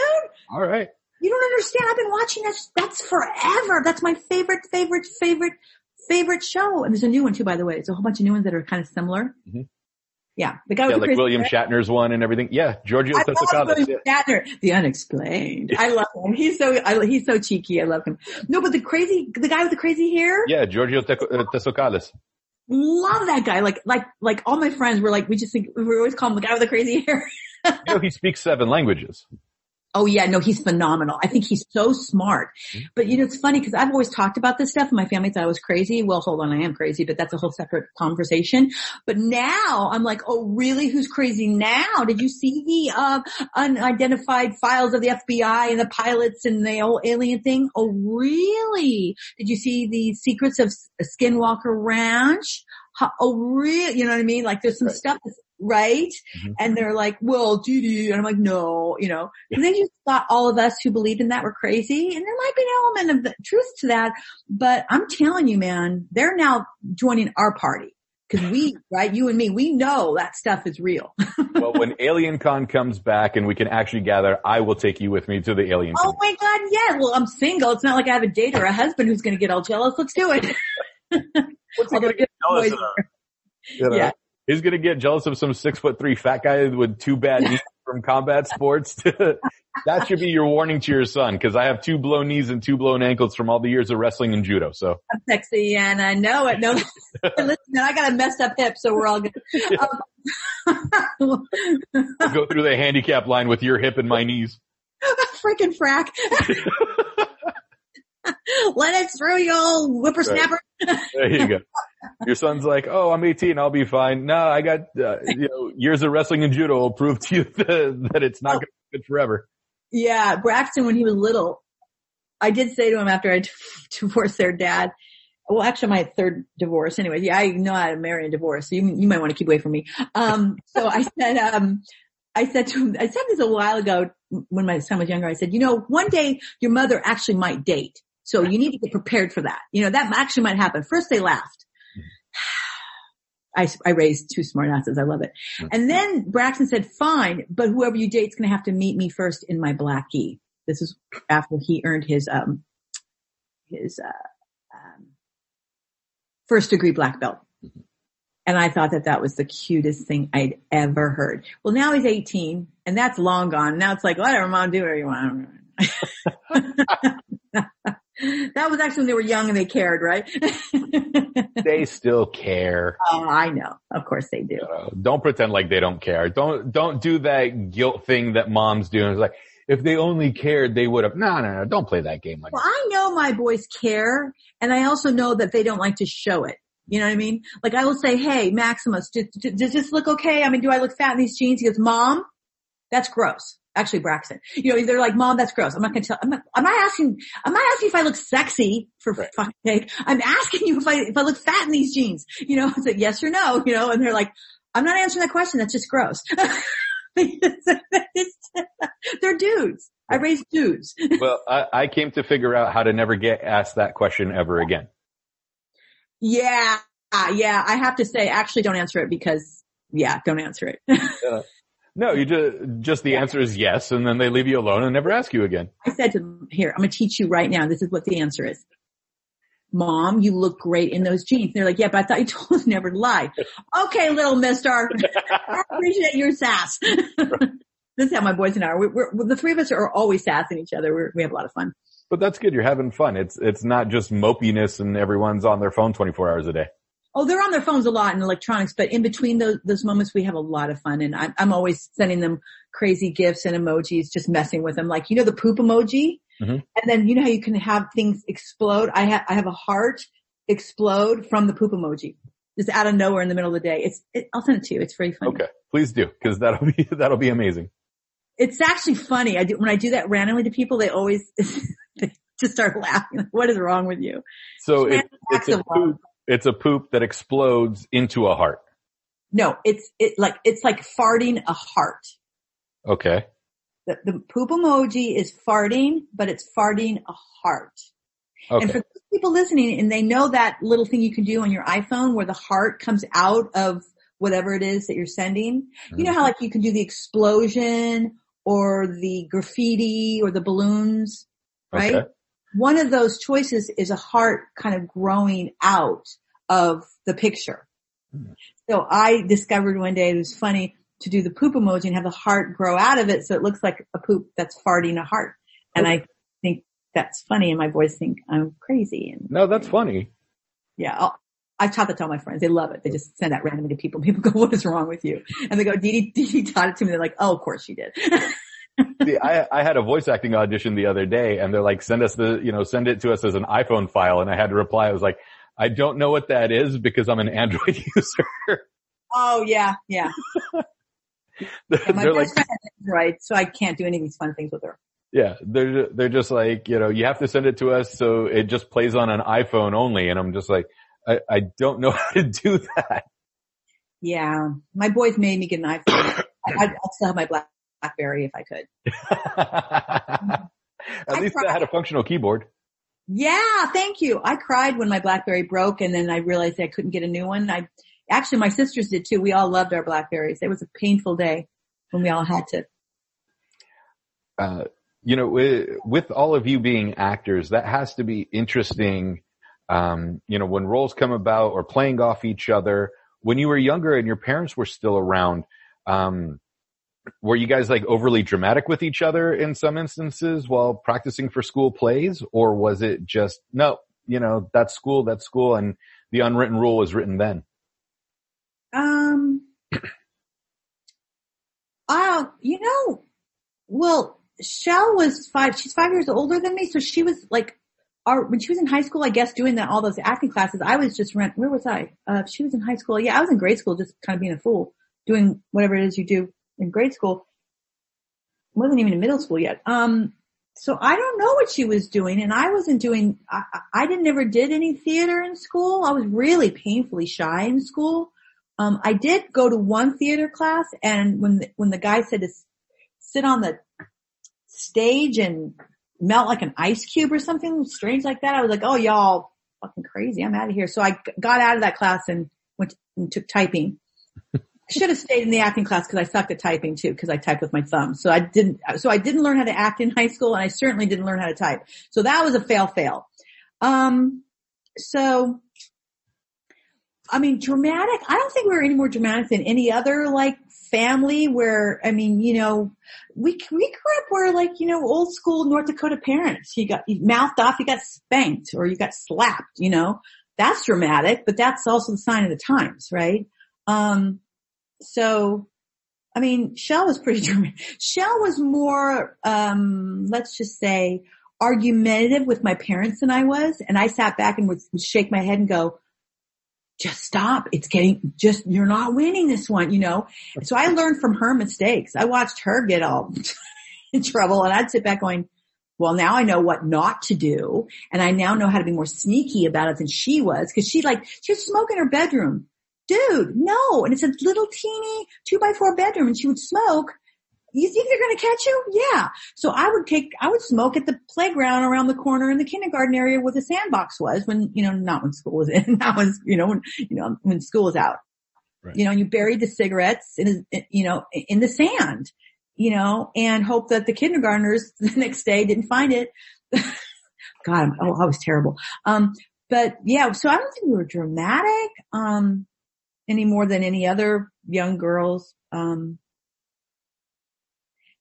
All right. You don't understand. I've been watching this. That's forever. That's my favorite, favorite, favorite, favorite show. And there's a new one too, by the way. It's a whole bunch of new ones that are kind of similar. Mhm. Yeah. The guy Yeah, with the like William hair. Shatner's one and everything. Yeah. Giorgio I love Tsoukalos. William Shatner. The unexplained. I love him. He's so, I, he's so cheeky. I love him. No, but the crazy, the guy with the crazy hair, Yeah, Giorgio Te- uh, love that guy. Like, like, like all my friends were like, we just think, we always call him the guy with the crazy hair. (laughs) You know, he speaks seven languages. Oh yeah, no, he's phenomenal. I think he's so smart. Mm-hmm. But you know, it's funny because I've always talked about this stuff and my family thought I was crazy. Well, hold on, I am crazy, but that's a whole separate conversation. But now I'm like, oh really? Who's crazy now? Did you see the, uh, unidentified files of the FBI and the pilots and the whole alien thing? Oh really? Did you see the secrets of Skinwalker Ranch? Oh really? You know what I mean? Like there's some Right. stuff that's right? Mhm. And they're like, well, Dedee. And I'm like, no, you know, and they just thought all of us who believed in that were crazy. And there might be an element of the truth to that, but I'm telling you, man, they're now joining our party. Cause we, right, you and me, we know that stuff is real. (laughs) well, when Alien Con comes back and we can actually gather, I will take you with me to the Alien oh my God, yeah. Well, I'm single. It's not like I have a date or a husband who's going to get all jealous. Let's do it. What's he gonna get jealous boys- of? You know? Yeah. He's gonna get jealous of some six foot three fat guy with two bad knees (laughs) from combat sports. (laughs) that should be your warning to your son, because I have two blown knees and two blown ankles from all the years of wrestling and judo. So I'm sexy and I know it. No, (laughs) listen, I got a messed up hip, so we're all good. Um, go through the handicap line with your hip and my knees. freaking frack. (laughs) Let it through, you old whippersnapper. There you go. Your son's like, "Oh, I'm 18. I'll be fine." No, I got uh, you know years of wrestling and judo will prove to you (laughs) that, that it's not Oh. going to be good forever. Yeah, Braxton, when he was little, I did say to him after I (laughs) divorced their dad, well, actually my third divorce anyway. Yeah, I know how to marry and divorce. So you, you might want to keep away from me. Um, so I said, um, I said to him, I said this a while ago when my son was younger. I said, you know, one day your mother actually might date. So you need to get prepared for that. You know, that actually might happen. First they laughed. I, I raised two smart asses. I love it. And then Braxton said, fine, but whoever you date's going to have to meet me first in my blackie. This is after he earned his, um, his, uh, um, first degree black belt. And I thought that that was the cutest thing I'd ever heard. Well, now he's 18 and that's long gone. Now it's like, whatever, mom, do whatever you want. (laughs) (laughs) (laughs) that was actually when they were young and they cared, right? (laughs) They still care. oh, I know. Of course they do. Uh, don't pretend like they don't care. Don't don't do that guilt thing that moms do. It's like if they only cared, they would have. No, no, no. Don't play that game like Well, that. I know my boys care and I also know that they don't like to show it. You know what I mean? Like I will say, hey, Maximus, do, do- does this look okay? I mean, do I look fat in these jeans? He goes, mom, that's gross. Actually, Braxton, you know, they're like, mom, that's gross. I'm not going to tell, I'm not, I'm not asking, I'm not asking if I look sexy for fuck's sake. I'm asking you if I, if I look fat in these jeans, you know, it's like yes or no, you know, and they're like, I'm not answering that question. That's just gross. (laughs) they're dudes. I raised dudes. (laughs) well, I, I came to figure out how to never get asked that question ever again. Yeah, uh, yeah. I have to say, actually, don't answer it because, yeah, don't answer it. (laughs) No, you just just the answer is yes, and then they leave you alone and never ask you again. I said to them, "Here, I'm going to teach you right now. This is what the answer is." Mom, you look great in those jeans. They're like, yeah, but I thought you (laughs) told us never to lie. okay, little mister. (laughs) I appreciate your sass. (laughs) this is how my boys and I are. We're, we're, the three of us are always sassing each other. We're, we have a lot of fun. But that's good. You're having fun. It's it's not just mopiness and everyone's on their phone 24 hours a day. Oh, they're on their phones a lot in electronics, but in between those, those moments, we have a lot of fun. And I'm, I'm always sending them crazy gifts and emojis, just messing with them. Like, you know, the poop emoji. Mhm. And then you know how you can have things explode. I have, I have a heart explode from the poop emoji just out of nowhere in the middle of the day. It's, it, I'll send it to you. It's very funny. Okay, please do because that'll be (laughs) that'll be amazing. It's actually funny. I do, when I do that randomly to people, they always (laughs) they just start laughing. What is wrong with you? So it, it's a poop. It's a poop that explodes into a heart. No, it's, it like, it's like farting a heart. Okay. the, the poop emoji is farting, but it's farting a heart. Okay. And for those people listening and they know that little thing you can do on your iPhone where the heart comes out of whatever it is that you're sending. You know how mm-hmm. like you can do the explosion or the graffiti or the balloons, right? Okay. One of those choices is a heart kind of growing out of the picture. So I discovered one day it was funny to do the poop emoji and have the heart grow out of it so it looks like a poop that's farting a heart. And I think that's funny and my boys think I'm crazy and No, that's funny. yeah, I'll, I taught that to all my friends. They love it. They just send that randomly to people. (laughs) People go, what is wrong with you? And they go, Dedee, Dee Dee taught it to me. They're like, oh, of course she did. (laughs) (laughs) See, I, I had a voice acting audition the other day and they're like, send us the, you know, send it to us as an iPhone file. And I had to reply. I was like, I don't know what that is because I'm an Android (laughs) user. oh yeah, yeah. (laughs) they're And my like, best friend has Android, so I can't do any of these fun things with her. yeah, they're, they're just like, you know, you have to send it to us. So it just plays on an iPhone only. And I'm just like, I, I don't know how to do that. Yeah, my boys made me get an iPhone. I, I'd still have my Black- BlackBerry if I could. (laughs) At I least tried. I had a functional keyboard. Yeah, thank you. I cried when my BlackBerry broke, and then I realized I couldn't get a new one. I actually my sisters did too. We all loved our Blackberries. It was a painful day when we all had to. uh, you know, with, with all of you being actors, that has to be interesting. Um, you know, when roles come about or playing off each other, when you were younger and your parents were still around, um, were you guys like overly dramatic with each other in some instances while practicing for school plays? Or was it just, no, you know, that's school, that's school and the unwritten rule was written then? Um, uh, you know, well, Shell was five, she's five years older than me, so she was like, our, when she was in high school, I guess doing that, all those acting classes, I was just rent, where was I? Uh, she was in high school. Yeah, I was in grade school, just kind of being a fool, doing whatever it is you do in grade school. wasn't even in middle school yet. Um, so I don't know what she was doing and I wasn't doing, I, I didn't ever did any theater in school. I was really painfully shy in school. Um, I did go to one theater class and when, the, when the guy said to sit on the stage and melt like an ice cube or something strange like that, I was like, oh y'all fucking crazy. I'm out of here. So I got out of that class and went and took typing. Should have stayed in the acting class because I sucked at typing too because I typed with my thumb. So I didn't, so I didn't learn how to act in high school and I certainly didn't learn how to type. So that was a fail fail. Um, so, I mean, dramatic, I don't think we were any more dramatic than any other like family where, I mean, you know, we, we grew up where like, you know, old school North Dakota parents, you got you mouthed off, you got spanked or you got slapped, you know, that's dramatic, but that's also the sign of the times, right? Um, so, I mean, Shell was pretty (laughs) dramatic. Shell was more, um, let's just say argumentative with my parents than I was. And I sat back and would shake my head and go, just stop. It's getting, just, you're not winning this one, you know? So I learned from her mistakes. I watched her get all (laughs) in trouble and I'd sit back going, well, now I know what not to do. And I now know how to be more sneaky about it than she was. Cause she like, she was smoking in her bedroom. Dude, no. And it's a little teeny two by four bedroom and she would smoke. You think they're going to catch you? Yeah. So I would take, I would smoke at the playground around the corner in the kindergarten area where the sandbox was when, you know, not when school was (laughs) in, that was, you know, when, you know, when school was out. Right. You know, you buried the cigarettes in, you know, in the sand, you know, and hope that the kindergartners (laughs) the next day didn't find it. (laughs) God, oh, I was terrible. Um, but yeah, so I don't think we were dramatic, um, any more than any other young girls. Um,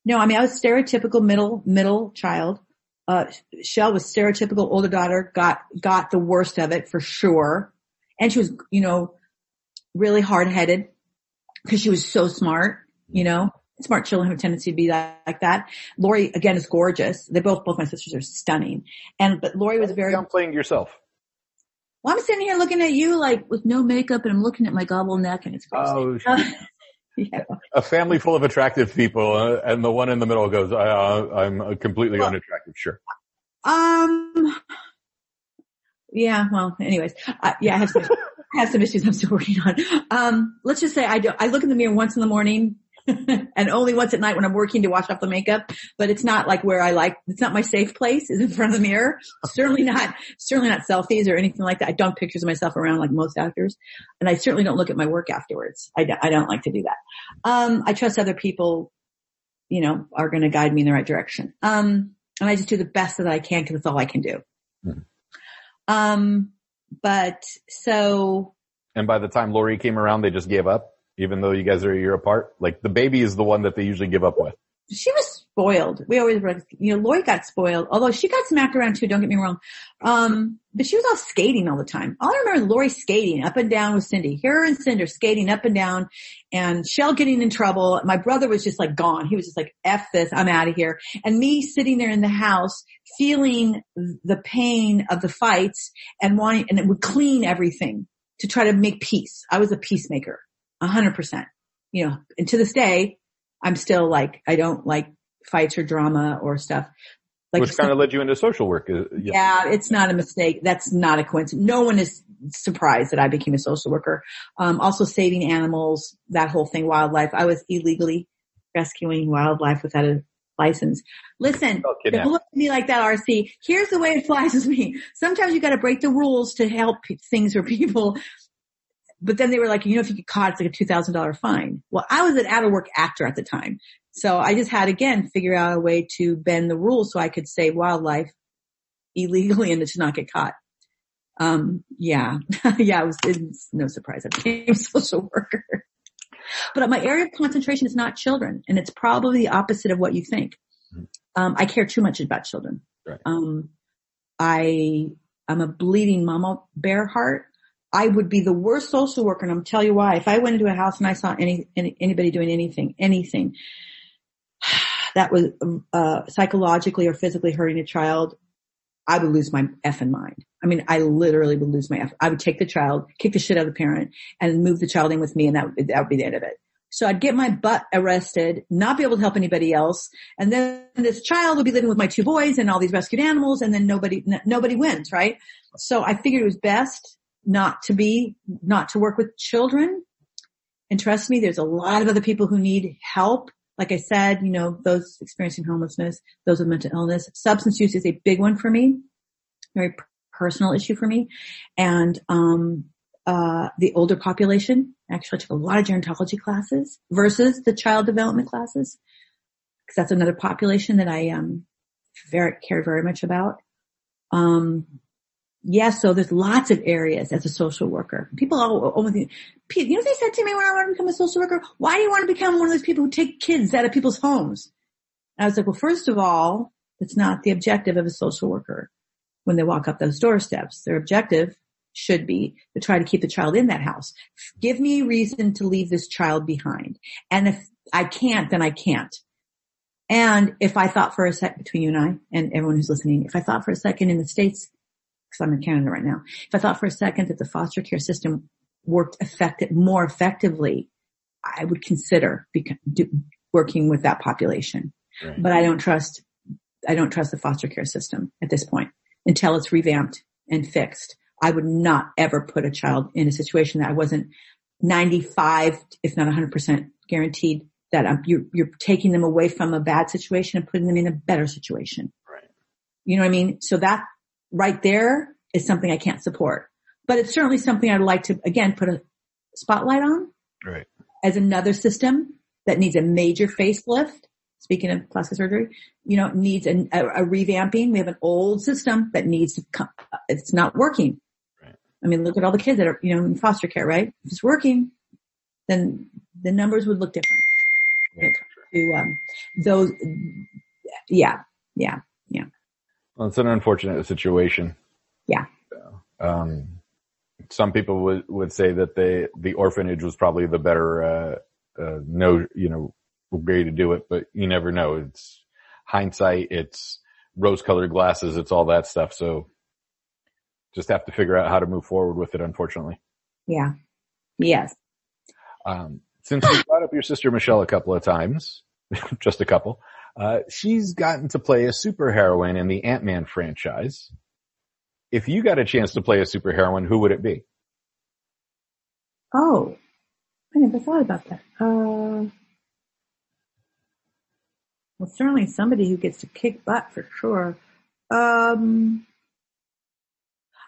no, I mean, I was stereotypical middle, middle child. Uh, Shell was stereotypical older daughter, got, got the worst of it for sure. And she was, you know, really hard headed because she was so smart, you know, smart children have a tendency to be that, like that. Lori, again, is gorgeous. They both, both my sisters are stunning. And, but Lori was very, Downplaying yourself. Well, I'm sitting here looking at you like with no makeup and I'm looking at my gobble neck and it's crazy. Oh, (laughs) yeah. a family full of attractive people, uh, and the one in the middle goes, uh, "I'm completely Well- unattractive." Sure. Um. Yeah. Well. Anyways. Uh, yeah. I have some. I have some issues I'm still working on. Um. Let's just say I do. I look in the mirror once in the morning. (laughs) and only once at night when I'm working to wash off the makeup, but it's not like where I like, it's not my safe place is in front of the mirror. certainly not, certainly not selfies or anything like that. I don't pictures of myself around like most actors. And I certainly don't look at my work afterwards. I, don't- I don't like to do that. Um, I trust other people, you know, are going to guide me in the right direction. Um, and I just do the best that I can because it's all I can do. Mhm. Um, but so And by the time Lori came around, they just gave up, even though you guys are a year apart. Like the baby is the one that they usually give up with. she was spoiled. We always, were- you know, Lori got spoiled, although she got smacked around too, don't get me wrong. Um, but she was off skating all the time. All I remember Lori skating up and down with Cindy. Her and Cinder skating up and down and Shell getting in trouble. My brother was just like gone. He was just like, F this, I'm out of here. And me sitting there in the house feeling the pain of the fights and wanting, and it would clean everything to try to make peace. I was a peacemaker, hundred percent. You know, and to this day, I'm still like, I don't like fights or drama or stuff. Like, which kind of led you into social work. uh, yeah. yeah, it's not a mistake. That's not a coincidence. No one is surprised that I became a social worker. Um, also saving animals, that whole thing, wildlife. I was illegally rescuing wildlife without a license. Listen, Oh, don't look at me like that, RC. Here's the way it flies with me. Sometimes you gotta break the rules to help things or people. But then they were like, you know, if you get caught, it's like a $2,000 fine. Well, I was an out of work actor at the time. So I just had again figure out a way to bend the rules so I could save wildlife illegally and to not get caught. Um, yeah, (laughs) yeah, it was, it's no surprise. I became a (laughs) social worker. But my area of concentration is not children and it's probably the opposite of what you think. Um, I care too much about children. Right. Um, I, I'm a bleeding mama bear heart. I would be the worst social worker and I'm tell you why. If I went into a house and I saw any, any anybody doing anything, anything (sighs) that was, uh, psychologically or physically hurting a child, I would lose my effing mind. I mean, I literally would lose my F. I would take the child, kick the shit out of the parent and move the child in with me and that would, that would be the end of it. So I'd get my butt arrested, not be able to help anybody else. And then this child would be living with my two boys and all these rescued animals and then nobody, n- nobody wins, right? So I figured it was best not to be, not to work with children. And trust me, there's a lot of other people who need help. Like I said, you know, those experiencing homelessness, those with mental illness, substance use is a big one for me. Very personal issue for me. And, um, uh, the older population. Actually, I took a lot of gerontology classes versus the child development classes because that's another population that I um very care very much about. Um, yeah, so there's lots of areas as a social worker. People all, almost, you know they said to me when I wanted to become a social worker? Why do you want to become one of those people who take kids out of people's homes? And I was like, well, first of all, it's not the objective of a social worker when they walk up those doorsteps. Their objective should be to try to keep the child in that house. Give me a reason to leave this child behind. And if I can't, then I can't. And if I thought for a sec between you and I and everyone who's listening, if I thought for a second in the States, because I'm in Canada right now, if I thought for a second that the foster care system worked effective, more effectively, I would consider beca- do, working with that population. Right. But I don't trust, I don't trust the foster care system at this point until it's revamped and fixed. I would not ever put a child in a situation that I wasn't 95, if not 100% guaranteed that um, you're, you're taking them away from a bad situation and putting them in a better situation. Right. You know what I mean? So that right there is something I can't support, but it's certainly something I'd like to, again, put a spotlight on Right. as another system that needs a major facelift. Speaking of plastic surgery, you know, needs a, a, a revamping. We have an old system that needs to come, it's not working. Right. I mean, look at all the kids that are, you know, in foster care, right? If it's working, then the numbers would look different. To, um, those, yeah, yeah, yeah. Well, it's an unfortunate situation. Yeah. Um, some people would, would say that they, the orphanage was probably the better, uh, uh, no, you know, way to do it, but you never know. It's hindsight. It's rose colored glasses. It's all that stuff. So just have to figure out how to move forward with it, unfortunately. Yeah. Yes. Um, since you brought up your sister Michelle a couple of times, (laughs) just a couple, uh, she's gotten to play a superheroine in the Ant-Man franchise. If you got a chance to play a superheroine, who would it be? Oh, I never thought about that. Uh, well, certainly somebody who gets to kick butt for sure. Um,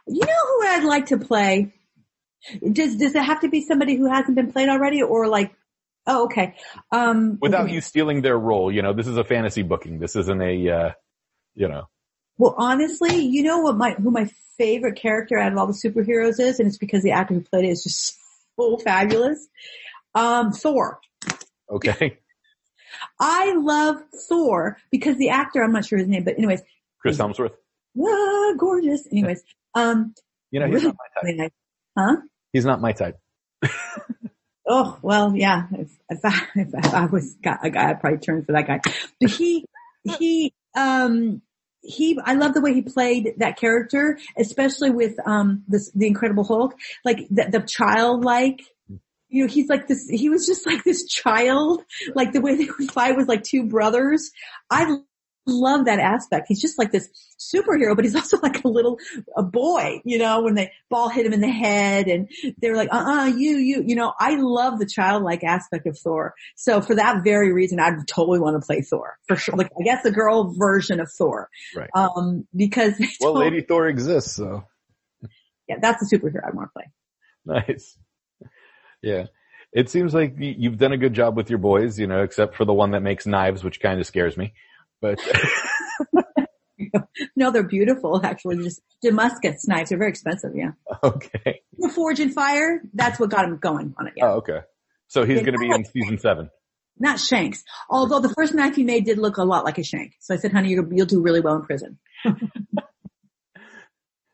you know who I'd like to play? Does does it have to be somebody who hasn't been played already, or like? Oh, okay. Um, Without you stealing their role, you know, this is a fantasy booking. This isn't a, uh, you know, Well, honestly, you know what my who my favorite character out of all the superheroes is, and it's because the actor who played it is just (laughs) so fabulous. Um, Thor. okay. (laughs) I love Thor because the actor, I'm not sure his name, but anyways, Chris Hemsworth. ah, gorgeous. Anyways, um, You know, he's really, not my type. nice. Huh? He's not my type. (laughs) Oh, well, yeah. If, if, I (laughs) if I was a guy, I'd probably turn for that guy. But he, he, um, he, I love the way he played that character, especially with, um, this, the Incredible Hulk, like the, the childlike, you know, he's like this, he was just like this child, like the way they would fight was like two brothers. I love that aspect. He's just like this superhero, but he's (laughs) also like a little, a boy, you know, when the ball hit him in the head and they're like, uh-uh, you, you, you know, I love the childlike aspect of Thor. So for that very reason, I'd totally want to play Thor for sure. Like, I guess the girl version of Thor. Right. Um, because, Well, Lady Thor exists, so yeah, that's the superhero I want to play. (laughs) nice. Yeah. It seems like you've done a good job with your boys, you know, except for the one that makes knives, which kind of scares me. But (laughs) No, they're beautiful, actually. Just Damascus knives are very expensive, yeah. (laughs) okay. The Forged in Fire, that's what got him going on it, yeah. Oh, okay. So he's going to be in season seven. Not shanks. Although the first knife he made did look a lot like a shank. So I said, honey, you'll, you'll do really well in prison. (laughs)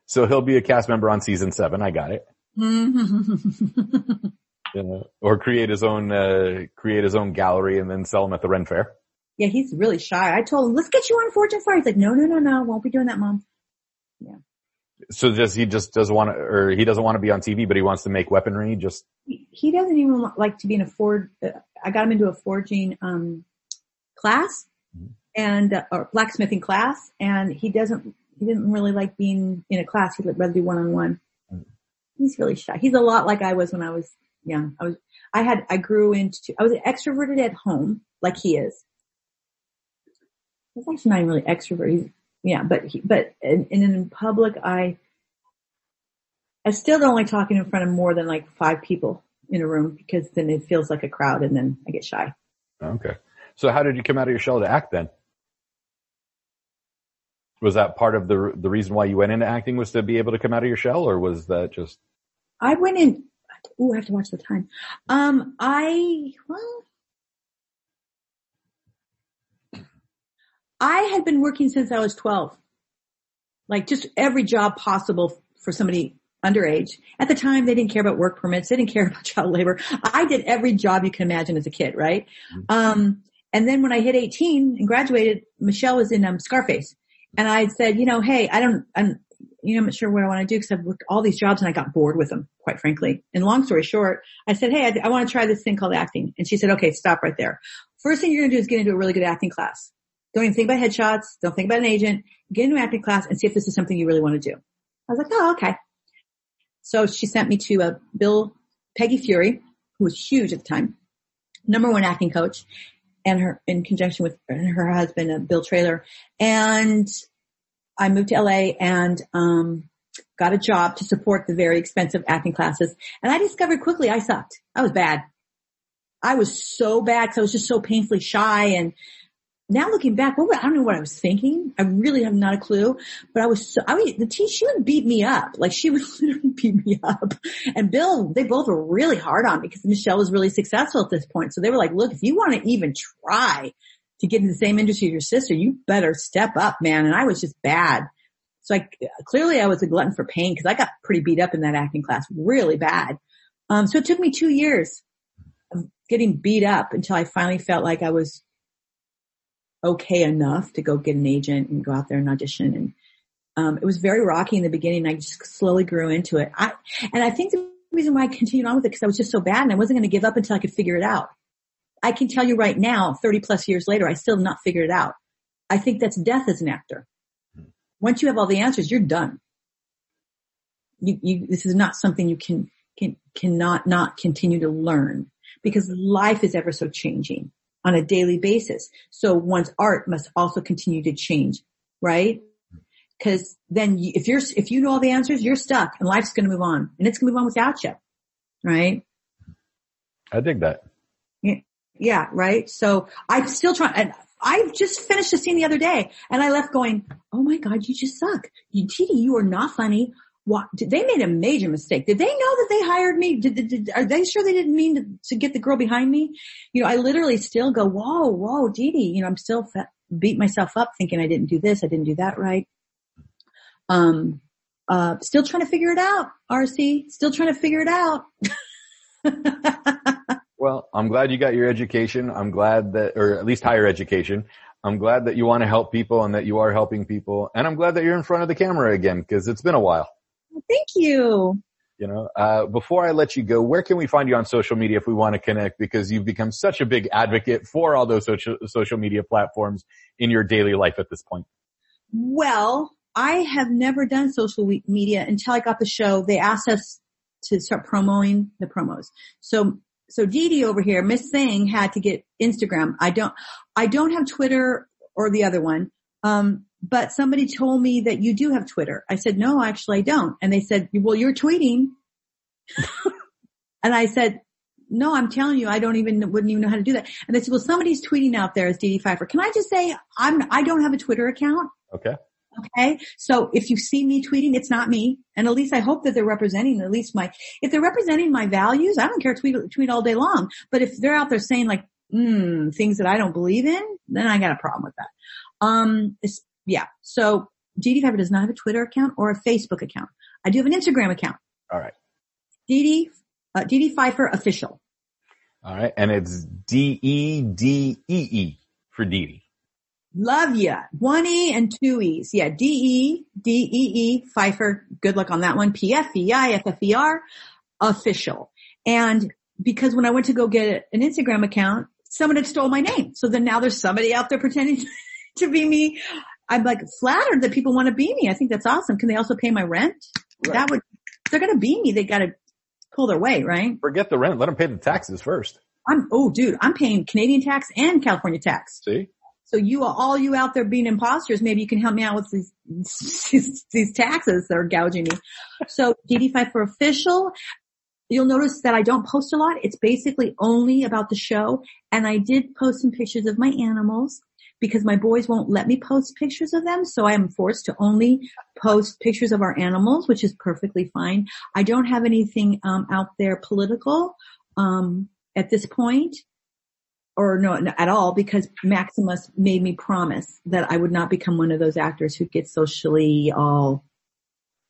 So he'll be a cast member on season seven. I got it. Mm-hmm. You know, or create his own, uh, create his own gallery and then sell them at the Ren Fair. Yeah, he's really shy. I told him, let's get you on Forged in Fire. He's like, no, no, no, no, won't be doing that, mom. Yeah. So does he just doesn't want to, or he doesn't want to be on TV, but he wants to make weaponry? Just He, he doesn't even like to be in a forge. Uh, I got him into a forging um, class and uh, or blacksmithing class, and he doesn't. He didn't really like being in a class. He'd rather do one on one. He's really shy. He's a lot like I was when I was young. I was. I had. I grew into. I was extroverted at home, like he is. He's actually not even really extrovert. He's yeah, but he, but and, and in public, I I still don't like talking in front of more than like five people in a room because then it feels like a crowd and then I get shy. okay. So how did you come out of your shell to act then? Was that part of the the reason why you went into acting was to be able to come out of your shell, or was that just I went in. Ooh, I have to watch the time. Um, I well, I had been working since I was twelve, like just every job possible for somebody underage. At the time, they didn't care about work permits. They didn't care (laughs) about child labor. I did every job you can imagine as a kid, right? Um, and then when I hit 18 and graduated, Michelle was in um, Scarface. And I said, you know, hey, I don't, I'm, you know, I'm not sure what I want to do because I've worked all these jobs and I got bored with them, quite frankly. And long story short, I said, hey, I, I want to try this thing called acting. And she said, okay, stop right there. First thing you're going to do is get into a really good acting class. Don't even think about headshots. Don't think about an agent. Get into acting class and see if this is something you really want to do. I was like, oh, okay. So she sent me to a Bill Peggy Feury, who was huge at the time, number one acting coach, and her in conjunction with her husband, uh, Bill Traylor. And I moved to LA and um, got a job to support the very expensive acting classes. And I discovered quickly I sucked. I was bad. I was so bad because I was just so painfully shy and now looking back, what, I don't know what I was thinking. I really have not a clue, but I was so, I mean, the tea, she would beat me up. Like she (laughs) would literally beat me up. And Bill, they both were really hard on me because Michelle was really successful at this point. So they were like, look, if you want to even try to get in the same industry as your sister, you better step up, man. And I was just bad. So I, clearly I was a glutton for pain because I got pretty beat up in that acting class really bad. Um, so it took me two years of getting beat up until I finally felt like I was okay enough to go get an agent and go out there and audition. And um, it was very rocky in the beginning. I just slowly grew into it. I and I think the reason why I continued on with it because I was just so bad and I wasn't going to give up until I could figure it out. I can tell you right now, 30 plus years later, I still have not figured it out. I think that's death as an actor. Once you have all the answers, you're done. You, you, this is not something you can, can, cannot not continue to learn because life is ever so changing on a daily basis. So one's art must also continue to change, right? Cause then you, if you're, if you know all the answers, you're stuck and life's going to move on and it's going to move on without you. Right. I dig that. Yeah, yeah, right. So I'm still trying. And I just finished a scene the other day, and I left going, "Oh my god, you just suck, you Titi, you are not funny." What? They made a major mistake. Did they know that they hired me? Did, did, did- are they sure they didn't mean to, to get the girl behind me? You know, I literally still go, "Whoa, whoa, Dedee." You know, I'm still fa- beat myself up thinking I didn't do this, I didn't do that right. Um, uh, still trying to figure it out. RC, still trying to figure it out. (laughs) Well, I'm glad you got your education. I'm glad that, or at least higher education. I'm glad that you want to help people and that you are helping people. And I'm glad that you're in front of the camera again because it's been a while. Thank you. You know, uh, before I let you go, where can we find you on social media if we want to connect? Because you've become such a big advocate for all those social, social media platforms in your daily life at this point. Well, I have never done social media until I got the show. They asked us to start promoting the promos. So, so Dedee over here, Miss Thing had to get Instagram. I don't, I don't have Twitter or the other one. Um, but somebody told me that you do have Twitter. I said, no, actually I don't. And they said, well, you're tweeting. (laughs) and I said, no, I'm telling you, I don't even, wouldn't even know how to do that. And they said, well, somebody's tweeting out there as Dee Pfeiffer. Can I just say, I'm, I don't have a Twitter account. Okay. Okay. So if you see me tweeting, it's not me. And at least I hope that they're representing at least my, if they're representing my values, I don't care tweet, tweet all day long. But if they're out there saying like, mm, things that I don't believe in, then I got a problem with that. Um, yeah. So Dedee Pfeiffer does not have a Twitter account or a Facebook account. I do have an Instagram account. All right. Dedee, uh, Dedee Pfeiffer official. All right. And it's D-E-D-E-E for Dedee. Love ya. One E and two E's. Yeah. D-E, D-E-E, Pfeiffer. Good luck on that one. P-F-E-I-F-F-E-R, official. And because when I went to go get an Instagram account, someone had stole my name. So then now there's somebody out there pretending (laughs) to be me. I'm like flattered that people want to be me. I think that's awesome. Can they also pay my rent? Right. That would, they're going to be me, they got to pull their weight, right? Forget the rent. Let them pay the taxes first. I'm, oh dude, I'm paying Canadian tax and California tax. See? So you, all you out there being imposters, maybe you can help me out with these, these, these taxes that are gouging me. So Dedee Pfeiffer official. You'll notice that I don't post a lot. It's basically only about the show. And I did post some pictures of my animals because my boys won't let me post pictures of them. So I am forced to only post pictures of our animals, which is perfectly fine. I don't have anything um, out there political um, at this point or no, no, at all because Maximus made me promise that I would not become one of those actors who gets socially all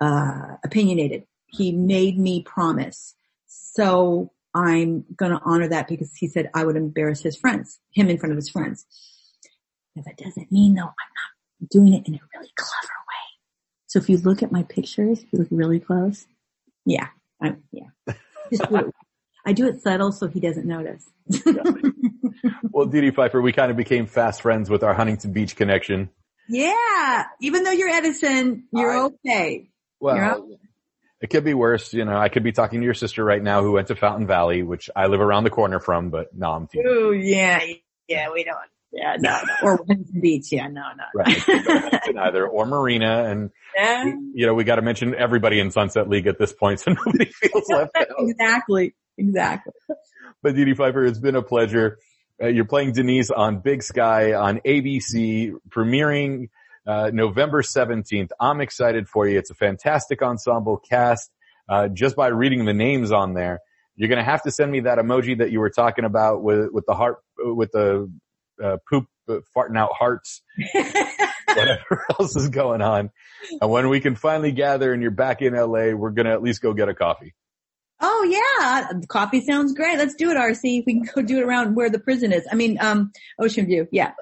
uh, opinionated. He made me promise. So I'm going to honor that because he said I would embarrass his friends, him in front of his friends. Now that doesn't mean though I'm not doing it in a really clever way. So if you look at my pictures, if you look really close, yeah, I, yeah. Just do it. I do it subtle so he doesn't notice. (laughs) Well, Dedee Pfeiffer, we kind of became fast friends with our Huntington Beach connection. yeah, even though you're Edison, you're I- okay. Well, Yeah. it could be worse. You know, I could be talking to your sister right now who went to Fountain Valley, which I live around the corner from, but no, I'm teasing. Oh yeah, yeah, we don't. Yeah, no, no. or Huntington Beach. Yeah, no, no. Right. Either or Marina and yeah, you know, we got to mention everybody in Sunset League at this point, so nobody (laughs) feels left out. exactly, exactly. But Dee Pfeiffer, it's been a pleasure. Uh, you're playing Denise on Big Sky on ABC, premiering uh, November 17th. I'm excited for you. It's a fantastic ensemble cast. Uh, just by reading the names on there, you're going to have to send me that emoji that you were talking about with with the heart with the uh, poop uh, farting out hearts. (laughs) Whatever else is going on, and when we can finally gather and you're back in LA, we're going to at least go get a coffee. Oh yeah, coffee sounds great. Let's do it, RC. We can go do it around where the prison is. I mean, um, Ocean View. Yeah.